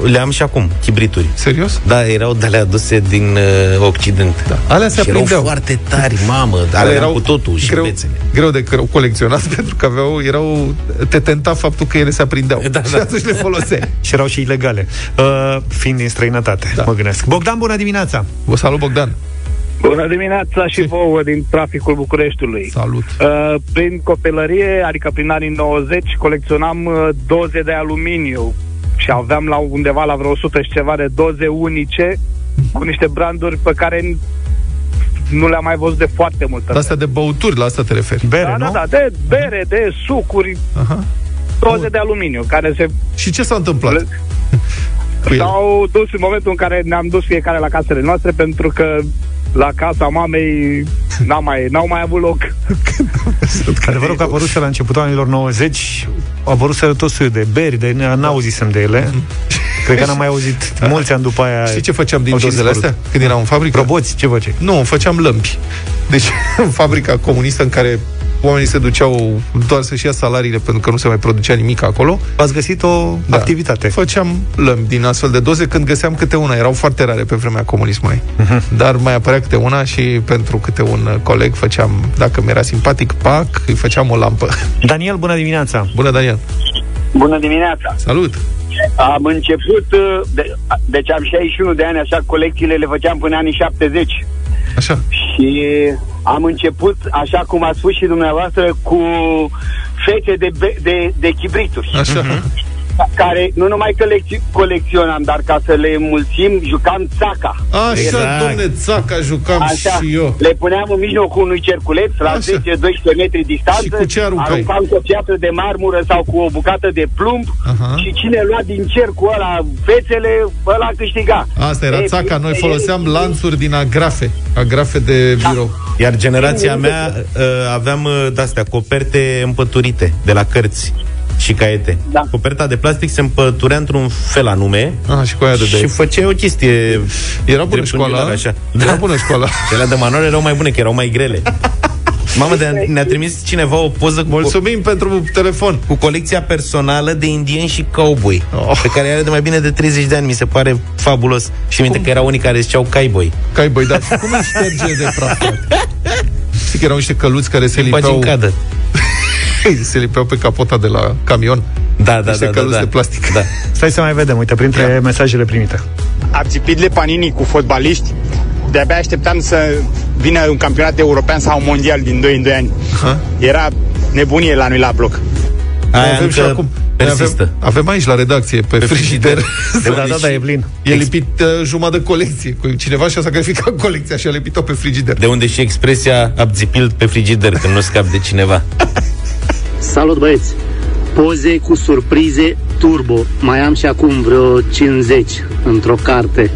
Le am și acum, chibrituri. Serios? Da, erau de alea aduse din uh, Occident. Da. Alea se și erau aprindeau. foarte tari, mamă. Dar erau cu totul și greu, bețele. greu de cre- colecționat pentru că aveau, erau, te tenta faptul că ele se aprindeau. Da, și da. atunci le foloseai. Și erau și ilegale uh, Fiind din străinătate, Da. mă gândesc Bogdan, bună dimineața! Vă salut, Bogdan. Bună dimineața și vouă din traficul Bucureștiului. Salut. Uh, prin copilărie, adică prin anii 90, colecționam uh, doze de aluminiu și aveam la undeva la vreo 100 și ceva de doze unice cu niște branduri pe care nu le-am mai văzut de foarte multă La astea de băuturi, la asta te referi. Bere, da, nu? da, da, de bere, de sucuri, Aha. doze de aluminiu, care se Și ce s-a întâmplat? Le- cu ele? s-au dus în momentul în care ne-am dus fiecare la casele noastre pentru că la casa mamei n-am mai, n-au mai avut loc. Adevărul că a apărut la începutul anilor 90 Au apărut tot soiul de beri de, N-auzisem de ele Cred că n-am mai auzit mulți ani după aia Știi ce făceam din au și dozele dispărut. astea? Când eram în fabrică? Roboți, ce făceai? Nu, făceam lămpi. Deci, în fabrica comunistă în care oamenii se duceau doar să-și ia salariile pentru că nu se mai producea nimic acolo, Ați găsit o Da. activitate făceam lămpi din astfel de doze când găseam câte una. Erau foarte rare pe vremea comunismului. Dar mai apărea câte una și pentru câte un coleg făceam, dacă mi-era simpatic, pac, îi făceam o lampă. Daniel, bună dimineața! Bună, Daniel! Bună dimineața! Salut! Am început, uh, de, deci am 61 de ani, așa colecțiile le făceam până anii 70 Așa. și am început, așa cum a spus și dumneavoastră, cu fețe de, be- de, de chibrituri, Așa. ca- care nu numai că le colecționam, dar ca să le mulțim, jucam țaca. Așa, Exact. domne, țaca jucam Așa, și eu. le puneam în mijlocul unui cerculeț la Așa. 10-12 metri distanță, Și cu ce aruncai? aruncam cu o piatră de marmură sau cu o bucată de plumb Aha. și cine lua din cercul ăla fețele, ăla câștiga. Asta era E, țaca. Noi e- foloseam lanțuri din agrafe. Agrafe de birou. Iar generația mea uh, aveam uh, de-astea coperte împăturite de la cărți și caiete. Da. Coperta de plastic se împăturea într-un fel anume Aha, și cu aia de și de. făceai o chestie Era bună drept școala. unghiular, Așa. Era bună școala. Cele de manual erau mai bune, că erau mai grele. Mamă, de ne-a trimis cineva o poză cu, Mulțumim pentru telefon. cu colecția personală de indieni și cowboy, Oh. pe care are de mai bine de 30 de ani, mi se pare fabulos. Și minte că erau unii care ziceau cowboy. Cai băi, dar cum îi șterge de praf? frate? Știi că erau niște căluți care se Bagi în lipeau, cadă. se lipeau pe capota de la camion. Da, da, Niște da, da, căluți da. de plastic. Da. Stai să mai vedem, uite, printre mesajele primite arțipidle Panini cu fotbaliști, de-abia așteptam să vină un campionat european sau un mondial din 2 în 2 ani. Aha. Era nebunie la noi la bloc. Noi Aia avem și încă acum. Noi persistă. Avem, avem aici la redacție, pe, pe frigider. Da, da, da, e plin E lipit uh, jumătate de colecție. Cu cineva și-a sacrificat colecția și a lipit-o pe frigider. De unde și expresia abțipil pe frigider când nu scap de cineva. Salut băieți! Poze cu surprize turbo. Mai am și acum vreo 50 într-o carte.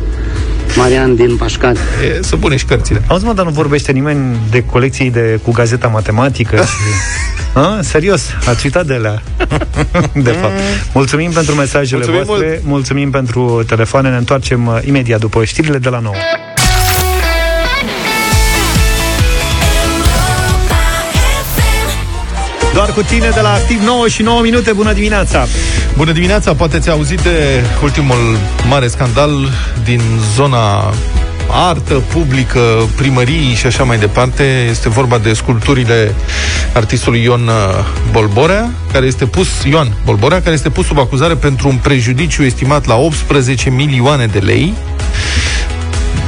Marian din Pașcani. E, să pune și cărțile. Auzi, mă, dar nu vorbește nimeni de colecții de, cu gazeta matematică și... A, serios, ați uitat de alea. de fapt. Mulțumim pentru mesajele Mulțumim voastre, mult. mulțumim pentru telefoane, ne întoarcem uh, imediat după știrile de la 9. Doar cu tine de la Activ 9 și 9 minute, bună dimineața! Bună dimineața, poate ți-a auzit de ultimul mare scandal din zona artă publică, primării și așa mai departe. Este vorba de sculpturile artistului Ion uh, Bolborea, care este pus, Ioan Bolborea, care este pus sub acuzare pentru un prejudiciu estimat la 18 milioane de lei.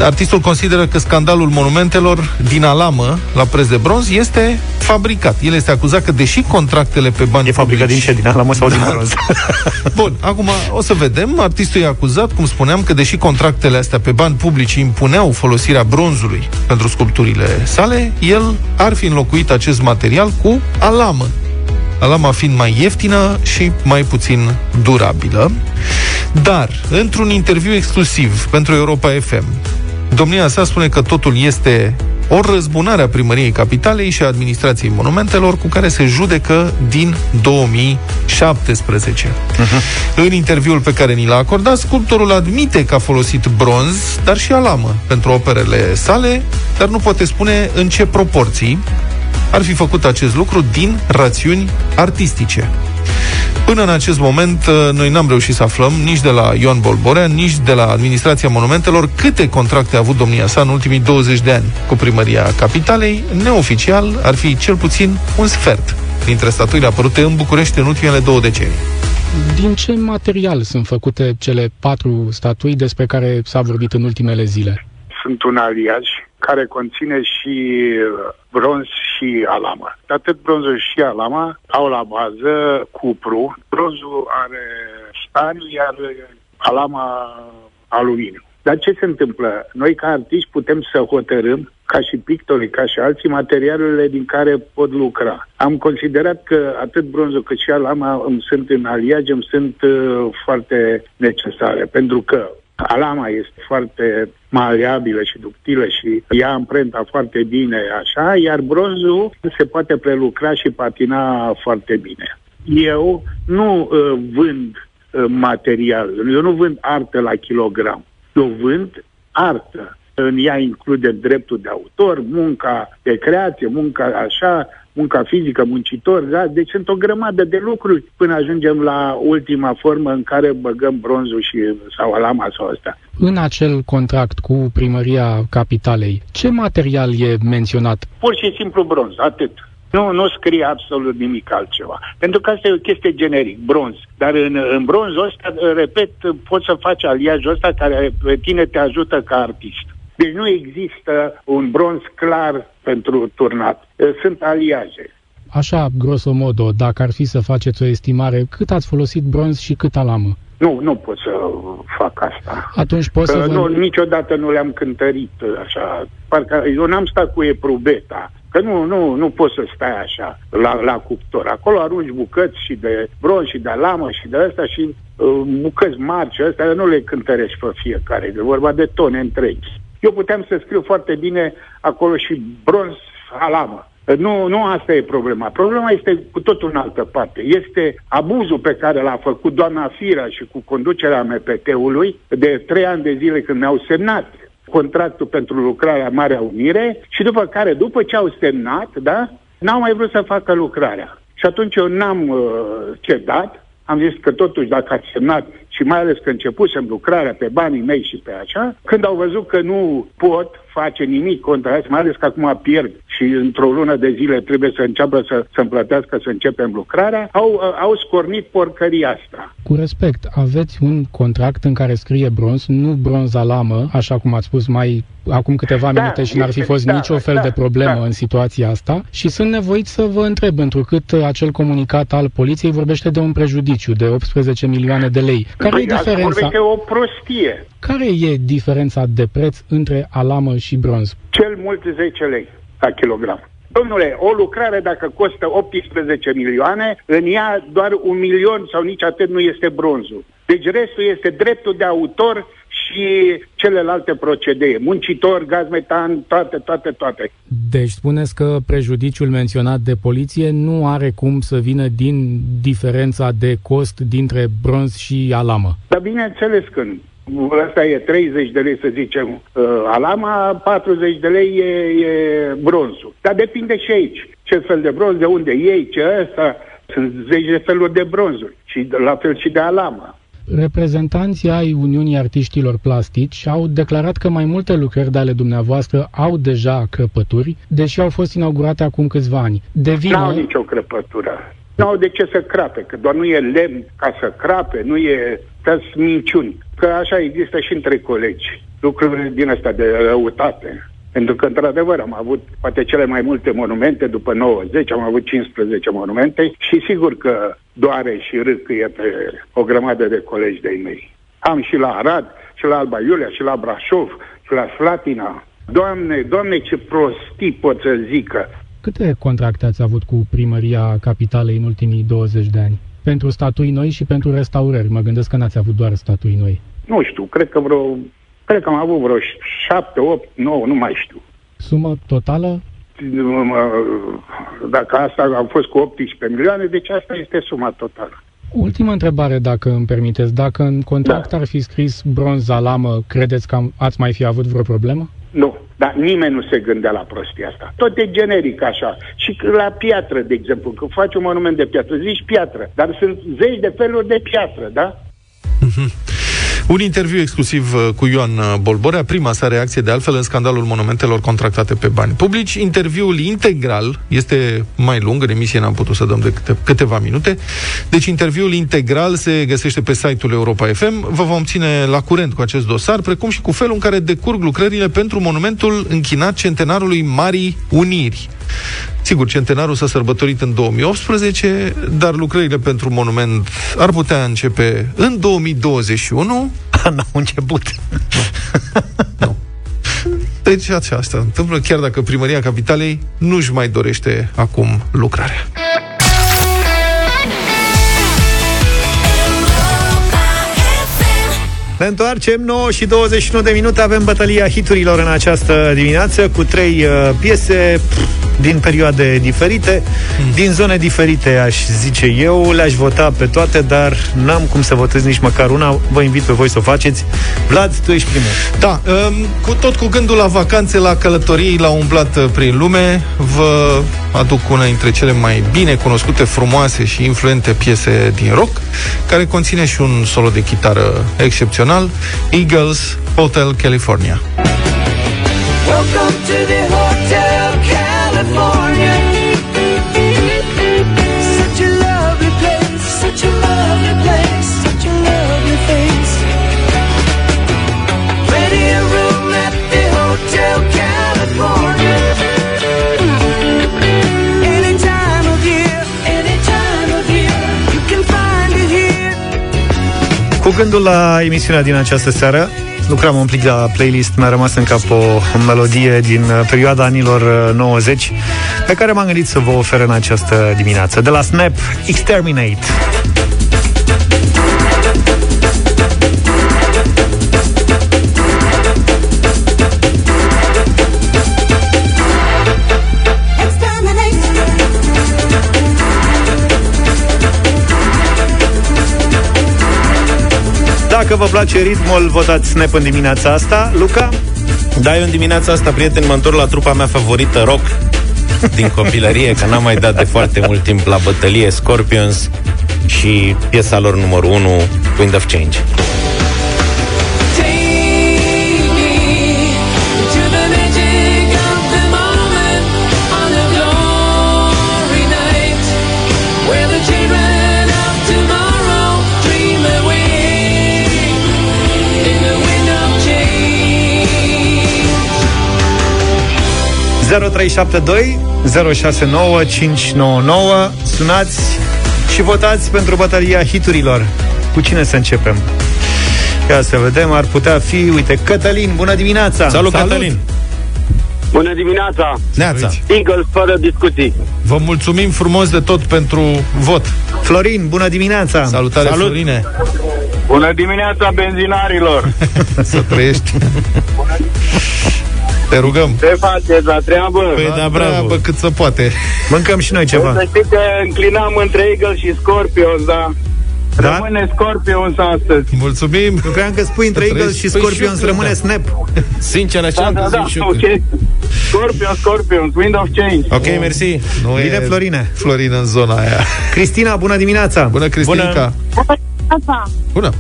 Artistul consideră că scandalul monumentelor din Alamă, la preț de bronz, este fabricat. El este acuzat că, deși contractele pe bani E fabricat din ce? Din Alamă sau din bronz? Bun, acum o să vedem. Artistul e acuzat, cum spuneam, că deși contractele astea pe bani publici impuneau folosirea bronzului pentru sculpturile sale, el ar fi înlocuit acest material cu alamă. Alama fiind mai ieftină și mai puțin durabilă. Dar, într-un interviu exclusiv pentru Europa FM, domnia sa spune că totul este o răzbunare a primăriei capitalei și a administrației monumentelor cu care se judecă din 2017. Uh-huh. În interviul pe care ni l-a acordat, sculptorul admite că a folosit bronz, dar și alamă pentru operele sale, dar nu poate spune în ce proporții ar fi făcut acest lucru din rațiuni artistice. Până în acest moment, uh, noi n-am reușit să aflăm nici de la Ioan Bolborea, nici de la Administrația Monumentelor câte contracte a avut domnia sa în ultimii 20 de ani cu primăria capitalei. Neoficial ar fi cel puțin un sfert dintre statuile apărute în București în ultimele două decenii. Din ce material sunt făcute cele patru statui despre care s-a vorbit în ultimele zile? Sunt un aliaj care conține și uh, bronz și alamă. Atât bronzul și alama au la bază cupru. Bronzul are stariu, iar alama aluminiu. Dar ce se întâmplă? Noi ca artiști putem să hotărâm ca și pictorii, ca și alții, materialele din care pot lucra. Am considerat că atât bronzul cât și alama îmi sunt în aliage, îmi sunt uh, foarte necesare, pentru că Alama este foarte maleabilă și ductilă și ia amprenta foarte bine așa, iar bronzul se poate prelucra și patina foarte bine. Eu nu uh, vând uh, material, eu nu vând artă la kilogram, eu vând artă. În ea include dreptul de autor, munca de creație, munca așa, munca fizică, muncitori, da? Deci sunt o grămadă de lucruri până ajungem la ultima formă în care băgăm bronzul și sau alama sau asta. În acel contract cu primăria capitalei, ce material e menționat? Pur și simplu bronz, atât. Nu, nu scrie absolut nimic altceva. Pentru că asta e o chestie generic, bronz. Dar în, în bronzul ăsta, repet, poți să faci aliajul ăsta care pe tine te ajută ca artist. Deci nu există un bronz clar pentru turnat. Sunt aliaje. Așa, grosomodo, dacă ar fi să faceți o estimare, cât ați folosit bronz și cât alamă? Nu, nu pot să fac asta. Atunci pot să Că vă... nu, niciodată nu le-am cântărit așa. Parcă eu n-am stat cu eprubeta. Că nu, nu, nu poți să stai așa la, la cuptor. Acolo arunci bucăți și de bronz și de lamă și de asta și uh, bucăți mari și astea nu le cântărești pe fiecare. E vorba de tone întregi. Eu puteam să scriu foarte bine acolo și bronz alamă. Nu, nu asta e problema. Problema este cu totul în altă parte. Este abuzul pe care l-a făcut doamna Firea și cu conducerea MPT-ului de trei ani de zile când mi-au semnat contractul pentru lucrarea Marea Unire și după care, după ce au semnat, da, n-au mai vrut să facă lucrarea. Și atunci eu n-am uh, cedat, am zis că totuși dacă ați semnat și mai ales că începusem lucrarea pe banii mei și pe așa, când au văzut că nu pot face nimic contra asta, mai ales că acum pierd și într-o lună de zile trebuie să înceapă să, să-mi plătească să începem lucrarea, au, uh, au scornit porcăria asta. Cu respect, aveți un contract în care scrie bronz, nu bronz alamă, așa cum ați spus mai acum câteva Da, minute și n-ar fi este- fost da, nicio fel da, de problemă da. în situația asta și sunt nevoit să vă întreb, întrucât acel comunicat al poliției vorbește de un prejudiciu de 18 milioane de lei. Care Păi, e asta diferența? vorbește o prostie. Care e diferența de preț între alamă și bronz? Cel mult 10 lei la kilogram. Domnule, o lucrare dacă costă 18 milioane, în ea doar un milion sau nici atât nu este bronzul. Deci restul este dreptul de autor și celelalte procedee. Muncitor, gaz metan, toate, toate, toate. Deci spuneți că prejudiciul menționat de poliție nu are cum să vină din diferența de cost dintre bronz și alamă. Dar bineînțeles că nu. Asta e 30 de lei, să zicem, uh, alama, 40 de lei e, e bronzul. Dar depinde și aici. Ce fel de bronz, de unde iei, ce ăsta. Sunt zeci de feluri de bronzuri și la fel și de alama. Reprezentanții ai Uniunii Artiștilor Plastici au declarat că mai multe lucrări de ale dumneavoastră au deja crăpături, deși au fost inaugurate acum câțiva ani. Devine... N-au nicio crăpătură. N-au de ce să crape, că doar nu e lemn ca să crape, nu e sunt minciuni. Că așa există și între colegi. Lucruri din astea de răutate. Pentru că, într-adevăr, am avut poate cele mai multe monumente după 90, am avut 15 monumente și sigur că doare și râcâie pe o grămadă de colegi de-ai mei. Am și la Arad, și la Alba Iulia, și la Brașov, și la Slatina. Doamne, doamne, ce prostii pot să zică. Câte contracte ați avut cu primăria capitalei în ultimii 20 de ani? Pentru statui noi și pentru restaurări. Mă gândesc că n-ați avut doar statui noi. Nu știu, cred că vreo... Cred că am avut vreo 7, 8, 9, nu mai știu. Sumă totală? Dacă asta a fost cu 18 milioane, deci asta este suma totală. Ultima întrebare, dacă îmi permiteți. Dacă în contract da. ar fi scris bronz la lamă, credeți că am, ați mai fi avut vreo problemă? Nu, dar nimeni nu se gândea la prostia asta. Tot e generic așa. Și la piatră, de exemplu, că faci un monument de piatră, zici piatră, dar sunt zeci de feluri de piatră, da? Un interviu exclusiv uh, cu Ioan uh, Bolborea, prima sa reacție de altfel în scandalul monumentelor contractate pe bani publici. Interviul integral este mai lung, în emisie n-am putut să dăm de câte, câteva minute. Deci interviul integral se găsește pe site-ul Europa FM. Vă vom ține la curent cu acest dosar, precum și cu felul în care decurg lucrările pentru monumentul închinat centenarului Marii Uniri. Sigur, centenarul s-a sărbătorit în 2018, dar lucrările pentru monument ar putea începe în 2021. N-au început. nu. Deci asta se întâmplă chiar dacă primăria capitalei nu-și mai dorește acum lucrarea. Ne întoarcem 9 și 21 de minute Avem bătălia hiturilor în această dimineață Cu trei uh, piese din perioade diferite, mm. din zone diferite, aș zice eu. Le-aș vota pe toate, dar n-am cum să votez nici măcar una. Vă invit pe voi să o faceți. Vlad, tu ești primul. Da, um, cu tot cu gândul la vacanțe, la călătorii, la umblat uh, prin lume, vă aduc una dintre cele mai bine cunoscute, frumoase și influente piese din rock, care conține și un solo de chitară excepțional, Eagles Hotel California. Welcome to the gândul la emisiunea din această seară, lucram un pic la playlist, mi-a rămas în cap o, o melodie din uh, perioada anilor 90 uh, pe care m-am gândit să vă ofer în această dimineață. De la Snap, Exterminate. Dacă vă place ritmul, votați Snap în dimineața asta. Luca? Da, eu în dimineața asta, prieten, mă întorc la trupa mea favorită, rock, din copilărie, că n-am mai dat de foarte mult timp la bătălie Scorpions și piesa lor numărul 1, Wind of Change. ...0372 069 Sunați și votați pentru bătălia hiturilor. Cu cine să începem? Ia să vedem, ar putea fi, uite, Cătălin, bună dimineața! Salut, Salut. Cătălin! Bună dimineața! Neața! Eagles fără discuții! Vă mulțumim frumos de tot pentru vot! Florin, bună dimineața! Salutare, Salut. Florine! Bună dimineața, benzinarilor! Să trăiești. Te rugăm. Ce faceți la treabă? Păi da, bravo. cât se poate. Mâncăm și noi ceva. Să știți că înclinam între Eagle și Scorpions, da? Da? Rămâne Scorpions astăzi. Mulțumim. Eu cream că spui între Eagles și Scorpions Păi rămâne și eu Snap. Sincer, așa Da, am da, crezut da, și eu ok. că- Scorpions, Scorpions, Wind of Change. Ok, mersi. Nu Bine, e Florine. Florin în zona aia. Cristina, bună dimineața! Bună, Cristina. Asta, Bună.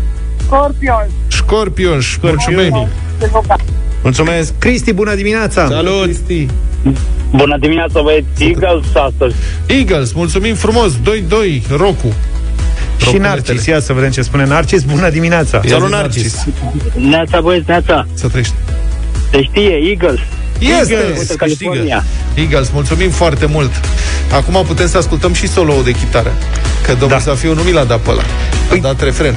Scorpion. Scorpion, mulțumim. Mulțumesc. Cristi, bună dimineața! Salut. Cristi. Bună dimineața, băieți. Eagles astăzi. Eagles, mulțumim frumos. 2-2, Rocu. Și Narcis, ia să vedem ce spune Narcis. Bună dimineața! Salut, Narcis. Neața, băieți, neața. Să trăiești. Se știe, Eagles. Este! Uite, California. Eagles, mulțumim foarte mult. Acum putem să ascultăm și solo de chitară. Că domnul da. Zafiu nu mi l-a dat pe ăla. A dat refren.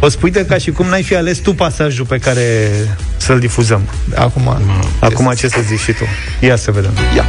O spui de ca și cum n-ai fi ales tu pasajul pe care să-l difuzăm. Acum, Acum ce să zici și tu? Ia să vedem. Ia.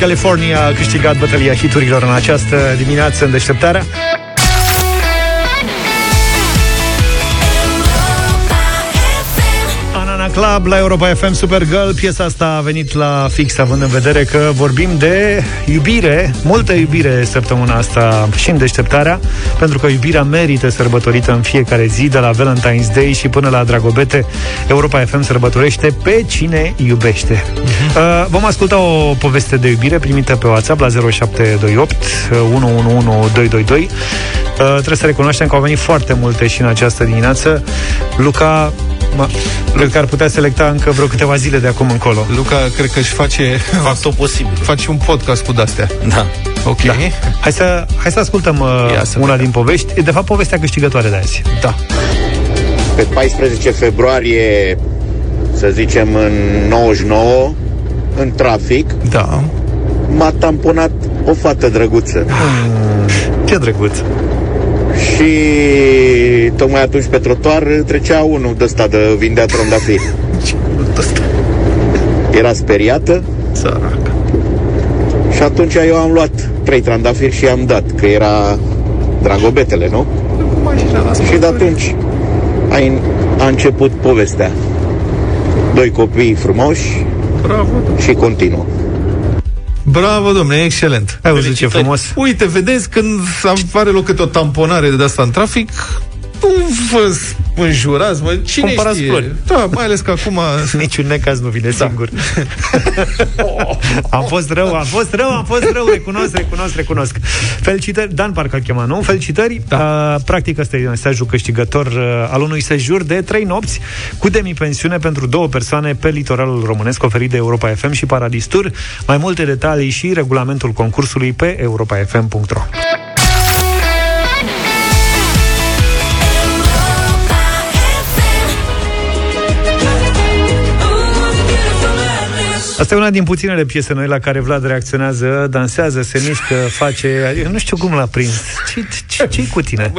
California a câștigat bătălia hiturilor în această dimineață în deșteptarea. Anana Club la Europa FM Supergirl. Piesa asta a venit la fix Având în vedere că vorbim de iubire Multă iubire săptămâna asta Și în deșteptarea Pentru că iubirea merită sărbătorită în fiecare zi De la Valentine's Day și până la Dragobete. Europa FM sărbătorește pe cine iubește. Uh, Vom asculta o poveste de iubire Primită pe WhatsApp la 0728 111222 Uh, trebuie să recunoaștem că au venit foarte multe și în această dimineață. Luca Ma, cred că ar putea selecta încă vreo câteva zile de acum încolo. Luca, cred că își face... Fac tot posibil. Face un podcast cu de-astea. Da. Ok. Da. Hai să, hai să ascultăm uh, Ia să una vedem. din povești. E de fapt povestea câștigătoare de azi. Da. Pe 14 februarie, să zicem în 99, în trafic, Da. m-a tamponat o fată drăguță. Ce drăguț. Și tocmai atunci pe trotuar trecea unul de ăsta de vindea trandafiri. Era speriată Sărac. și atunci eu am luat trei trandafiri și i-am dat, că era dragobetele, nu? Și de atunci a, a început povestea. Doi copii frumoși Bravo. și continuă. Bravo, domnule, excelent. Ai văzut ce frumos? Uite, vedeți, când are loc câte o tamponare de asta în trafic, nu vă înjurați, mă, cine Cumpărați știe? flori. Da, mai ales că acum... Niciun necaz nu vine da. singur. am fost rău, am fost rău, am fost rău, recunosc, recunosc, recunosc. Felicitări, Dan parcă îl chema, nu? Felicitări. Da. Uh, practic ăsta e mesajul câștigător uh, al unui sejur de trei nopți cu demipensiune pentru două persoane pe litoralul românesc oferit de Europa FM și Paradis Tour. Mai multe detalii și regulamentul concursului pe europafm.ro. Asta e una din puținele piese noi la care Vlad reacționează, dansează, se mișcă, face... Eu nu știu cum l-a prins. Ce, ce, ce cu tine?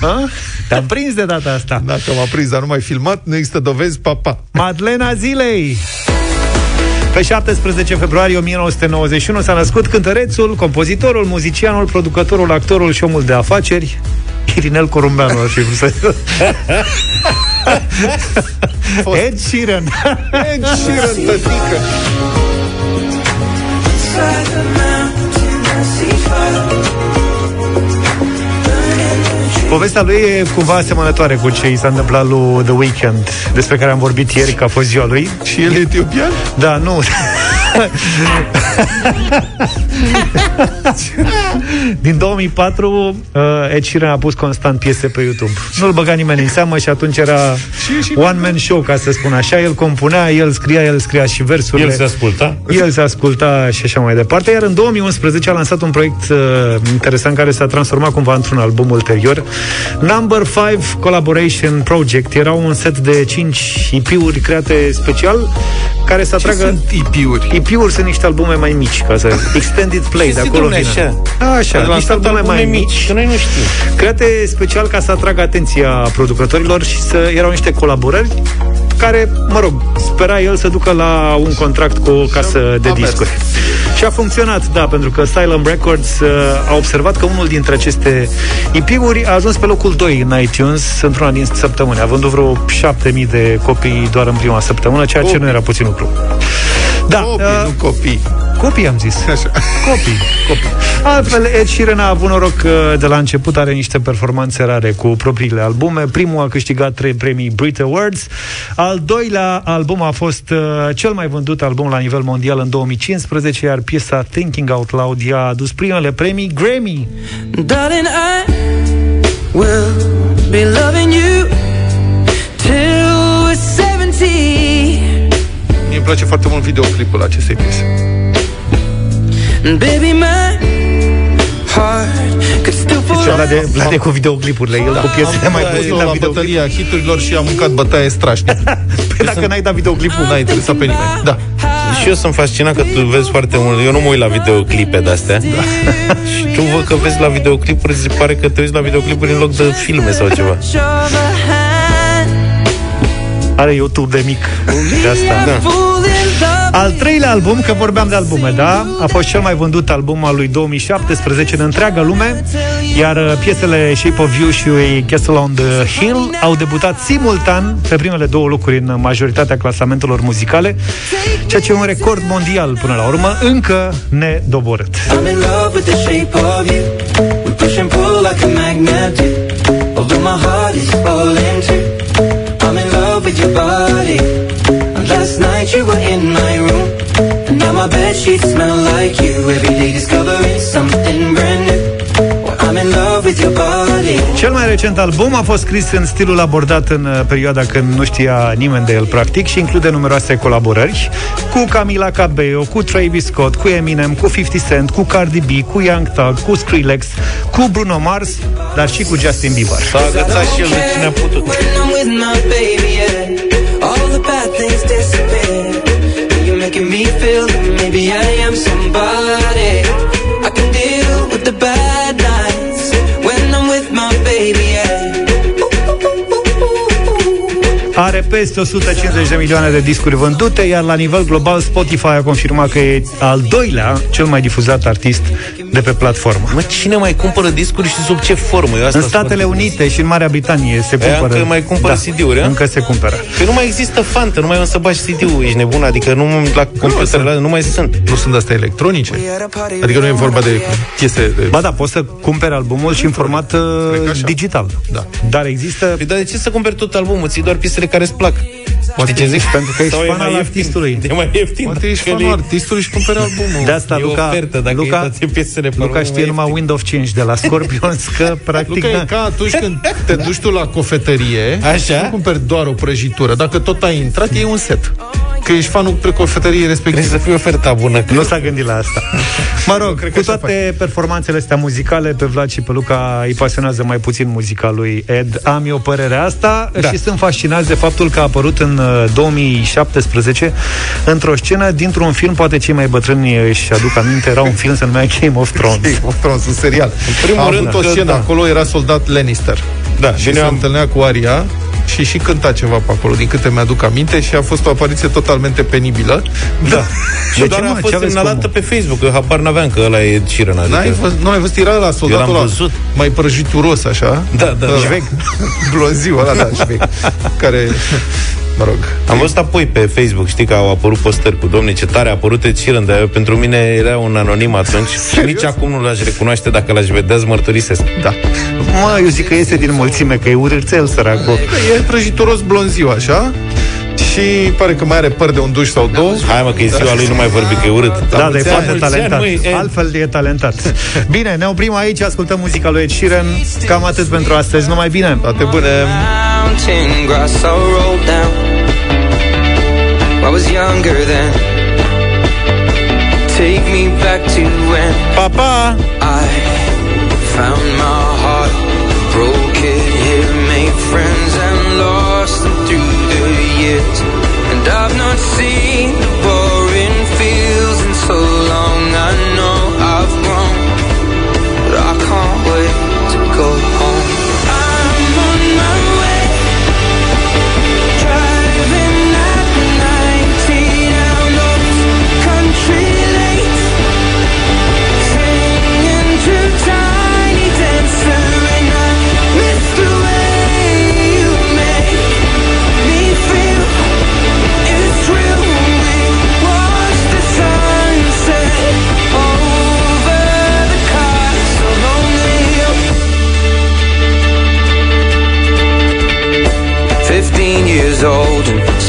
Ha? Te-am prins de data asta. Dacă m-a prins, dar nu mai filmat, nu există dovezi, papa. Madlena Zilei! Pe 17 februarie 1991 s-a născut cântărețul, compozitorul, muzicianul, producătorul, actorul și omul de afaceri Irinel Corumbeanu ar fi vrut să... Ed Sheeran Ed Sheeran, tătică. Povestea lui e cumva asemănătoare cu ce i s-a întâmplat lui The Weeknd, despre care am vorbit ieri, că a fost ziua lui. Și el e etiopian? Da, nu. Din 2004, uh, Ed Sheeran a pus constant piese pe YouTube. Nu-l băga nimeni în seamă și atunci era one-man show, ca să spun așa. El compunea, el scria, el scria și versurile. El se asculta? El se asculta și așa mai departe. Iar în 2011 a lansat un proiect uh, interesant care s-a transformat cumva într-un album ulterior. Number 5 Collaboration Project. Era un set de 5 EP-uri create special care să atragă... sunt EP-uri? EP-uri sunt niște albume mai mici, ca să... Extended play, Ce de zi, acolo domne, vine. așa? A, Așa, Ați niște lansat albume mai albume mici. mici, că noi nu știm. Create special ca să atragă atenția producătorilor și să erau niște colaborări care, mă rog, spera el să ducă la un contract cu o casă de a mers. discuri. Și a funcționat, da, pentru că Asylum Records uh, a observat că unul dintre aceste EP-uri a ajuns pe locul 2 în iTunes într-una din săptămâni, având vreo 7000 de copii doar în prima săptămână, ceea ce nu era puțin lucru. Da, Copii, nu copii. Copii am zis. Așa. Copii, copii. Altfel, Ed Sheeran a avut noroc că de la început are niște performanțe rare cu propriile albume. Primul a câștigat trei premii Brit Awards. Al doilea album a fost uh, cel mai vândut album la nivel mondial în 2015, iar piesa Thinking Out Loud i-a adus primele premii Grammy. Darling, I will be loving you till we're 70. Mie îmi place foarte mult videoclipul acestei piese. And baby, my heart could still fall Deci Vlad de, Vlad de cu videoclipurile, el cu piesele mai am pus puțin la la videoclip. bătălia hiturilor și am mâncat bătaie strașnică. Păi dacă n-ai dat videoclipul, N-a interesat pe nimeni. Da. Și eu sunt fascinat că tu vezi foarte mult Eu nu mă uit la videoclipe de-astea da. Și tu văd că vezi la videoclipuri Se pare că te uiți la videoclipuri în loc de filme sau ceva of a hand. Are YouTube de mic. De asta. Da. Al treilea album, că vorbeam de albume, da? A fost cel mai vândut album al lui 2017 în întreaga lume, iar uh, piesele Shape of You și Castle on the Hill au debutat simultan pe primele două locuri în majoritatea clasamentelor muzicale, ceea ce e un record mondial până la urmă, încă nedoborât. I'm in love with the shape of you. We push and pull like a magnet do. Although my heart is falling too. Your body. And last night you were in my room. And now my bed sheets smell like you. Every day discovering something brand new. Well, I'm in love with your body. Cel mai recent album a fost scris în stilul abordat în uh, perioada când nu știa nimeni de el practic și include numeroase colaborări cu Camila Cabello, cu Travis Scott, cu Eminem, cu 50 Cent, cu Cardi B, cu Young Thug, cu Skrillex, cu Bruno Mars, dar și cu Justin Bieber. S-a agățat și el de cine a putut. Are peste 150 de milioane de discuri vândute, iar la nivel global Spotify a confirmat că e al doilea cel mai difuzat artist de pe platformă. Mă, cine mai cumpără discuri și sub ce formă? Eu asta În sunt Statele foarte Unite și în Marea Britanie se Aia cumpără. încă mai cumpără CD-uri, a? Încă se cumpără. Că nu mai există fantă, nu mai să bagi CD-ul, ești nebun, adică nu la computerele nu mai sunt. Nu sunt astea electronice? Adică nu e vorba de piese de... Ba da, poți să cumperi albumul și în format uh, digital. Da. Dar există... Păi, dar de ce să cumperi tot albumul? Ții doar piesele care îți plac. Știi ce zic? Pentru că ești Sau e fan mai al ieftin. artistului. E mai ieftin. Poate ești Că fanul e- artistului și cumperi albumul. De asta E Luca, ofertă, dacă Luca, e toate piesele pe Luca album, știe e numai Windows 5 de la Scorpions, că practic... Luca da. e ca atunci când te duci tu la cofetărie Așa? Nu cumperi doar o prăjitură Dacă tot ai intrat, e un set Că ești fanul pe cofetărie respectiv Trebuie să fie oferta bună. Nu s-a gândit la asta. Mă rog, cred că cu așa toate performanțele astea muzicale, pe Vlad și pe Luca îi pasionează mai puțin muzica lui Ed. Am eu părerea asta Da. și sunt fascinați de faptul că a apărut în uh, 2017 într-o scenă dintr-un film, poate cei mai bătrâni își aduc aminte, era un film se numea Game of Thrones. Game of Thrones, un serial În primul A rând avut o că- scenă da. acolo, era soldat Lannister Da, Și bine se am- întâlnea cu Aria și și cânta ceva pe acolo, din câte mi-aduc aminte și a fost o apariție totalmente penibilă. Da. Și De doar ce, a mă? fost Ce aveți semnalată cu- pe Facebook, că habar n-aveam că ăla e Sheeran. Adică... N-ai văzut, nu ai văzut, era la soldatul Eu l-am ăla văzut. mai prăjituros, așa. Da, da, da. Șvec. Blonziu ăla, da, șvec. Care, mă rog, Am văzut apoi pe Facebook, știi că au apărut postări cu domne, ce tare a apărut Ed Sheeran, dar pentru mine era un anonim atunci și nici acum nu l-aș recunoaște dacă l-aș vedea, îți mărturisesc. da. Mă, eu zic că este din mulțime, că e urâțel săracul. E prăjituros blonziu, așa. Și pare că mai are păr de un duș sau două. Hai mă, că e ziua lui, nu mai vorbi că e urât. Da, dar e mulți foarte ani, talentat. mulți ani, măi, Ed. Altfel e talentat. Bine, ne oprim aici, ascultăm muzica lui Ed Sheeran. Cam atât pentru astăzi. Numai bine! Toate bune! mountain grass I rolled down. I was younger then. Take me back to when Pa, pa! I found my heart, I've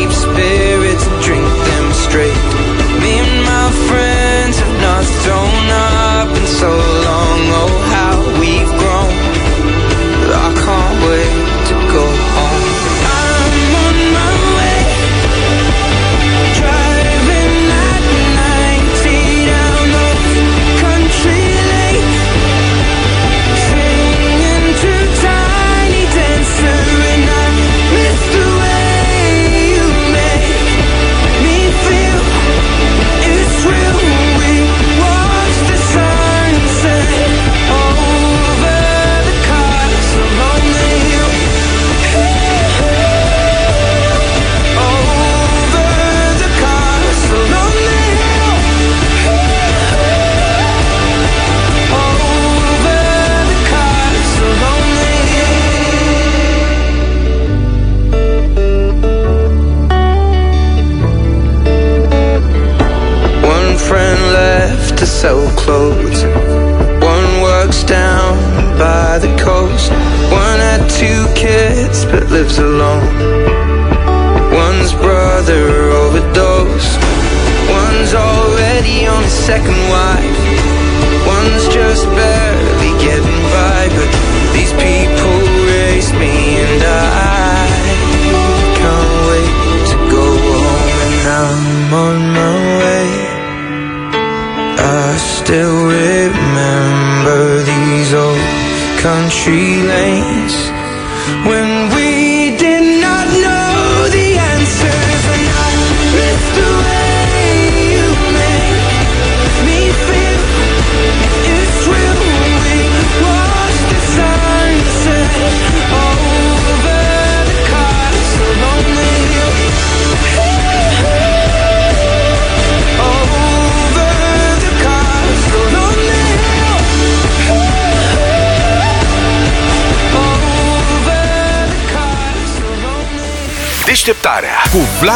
keeps spinning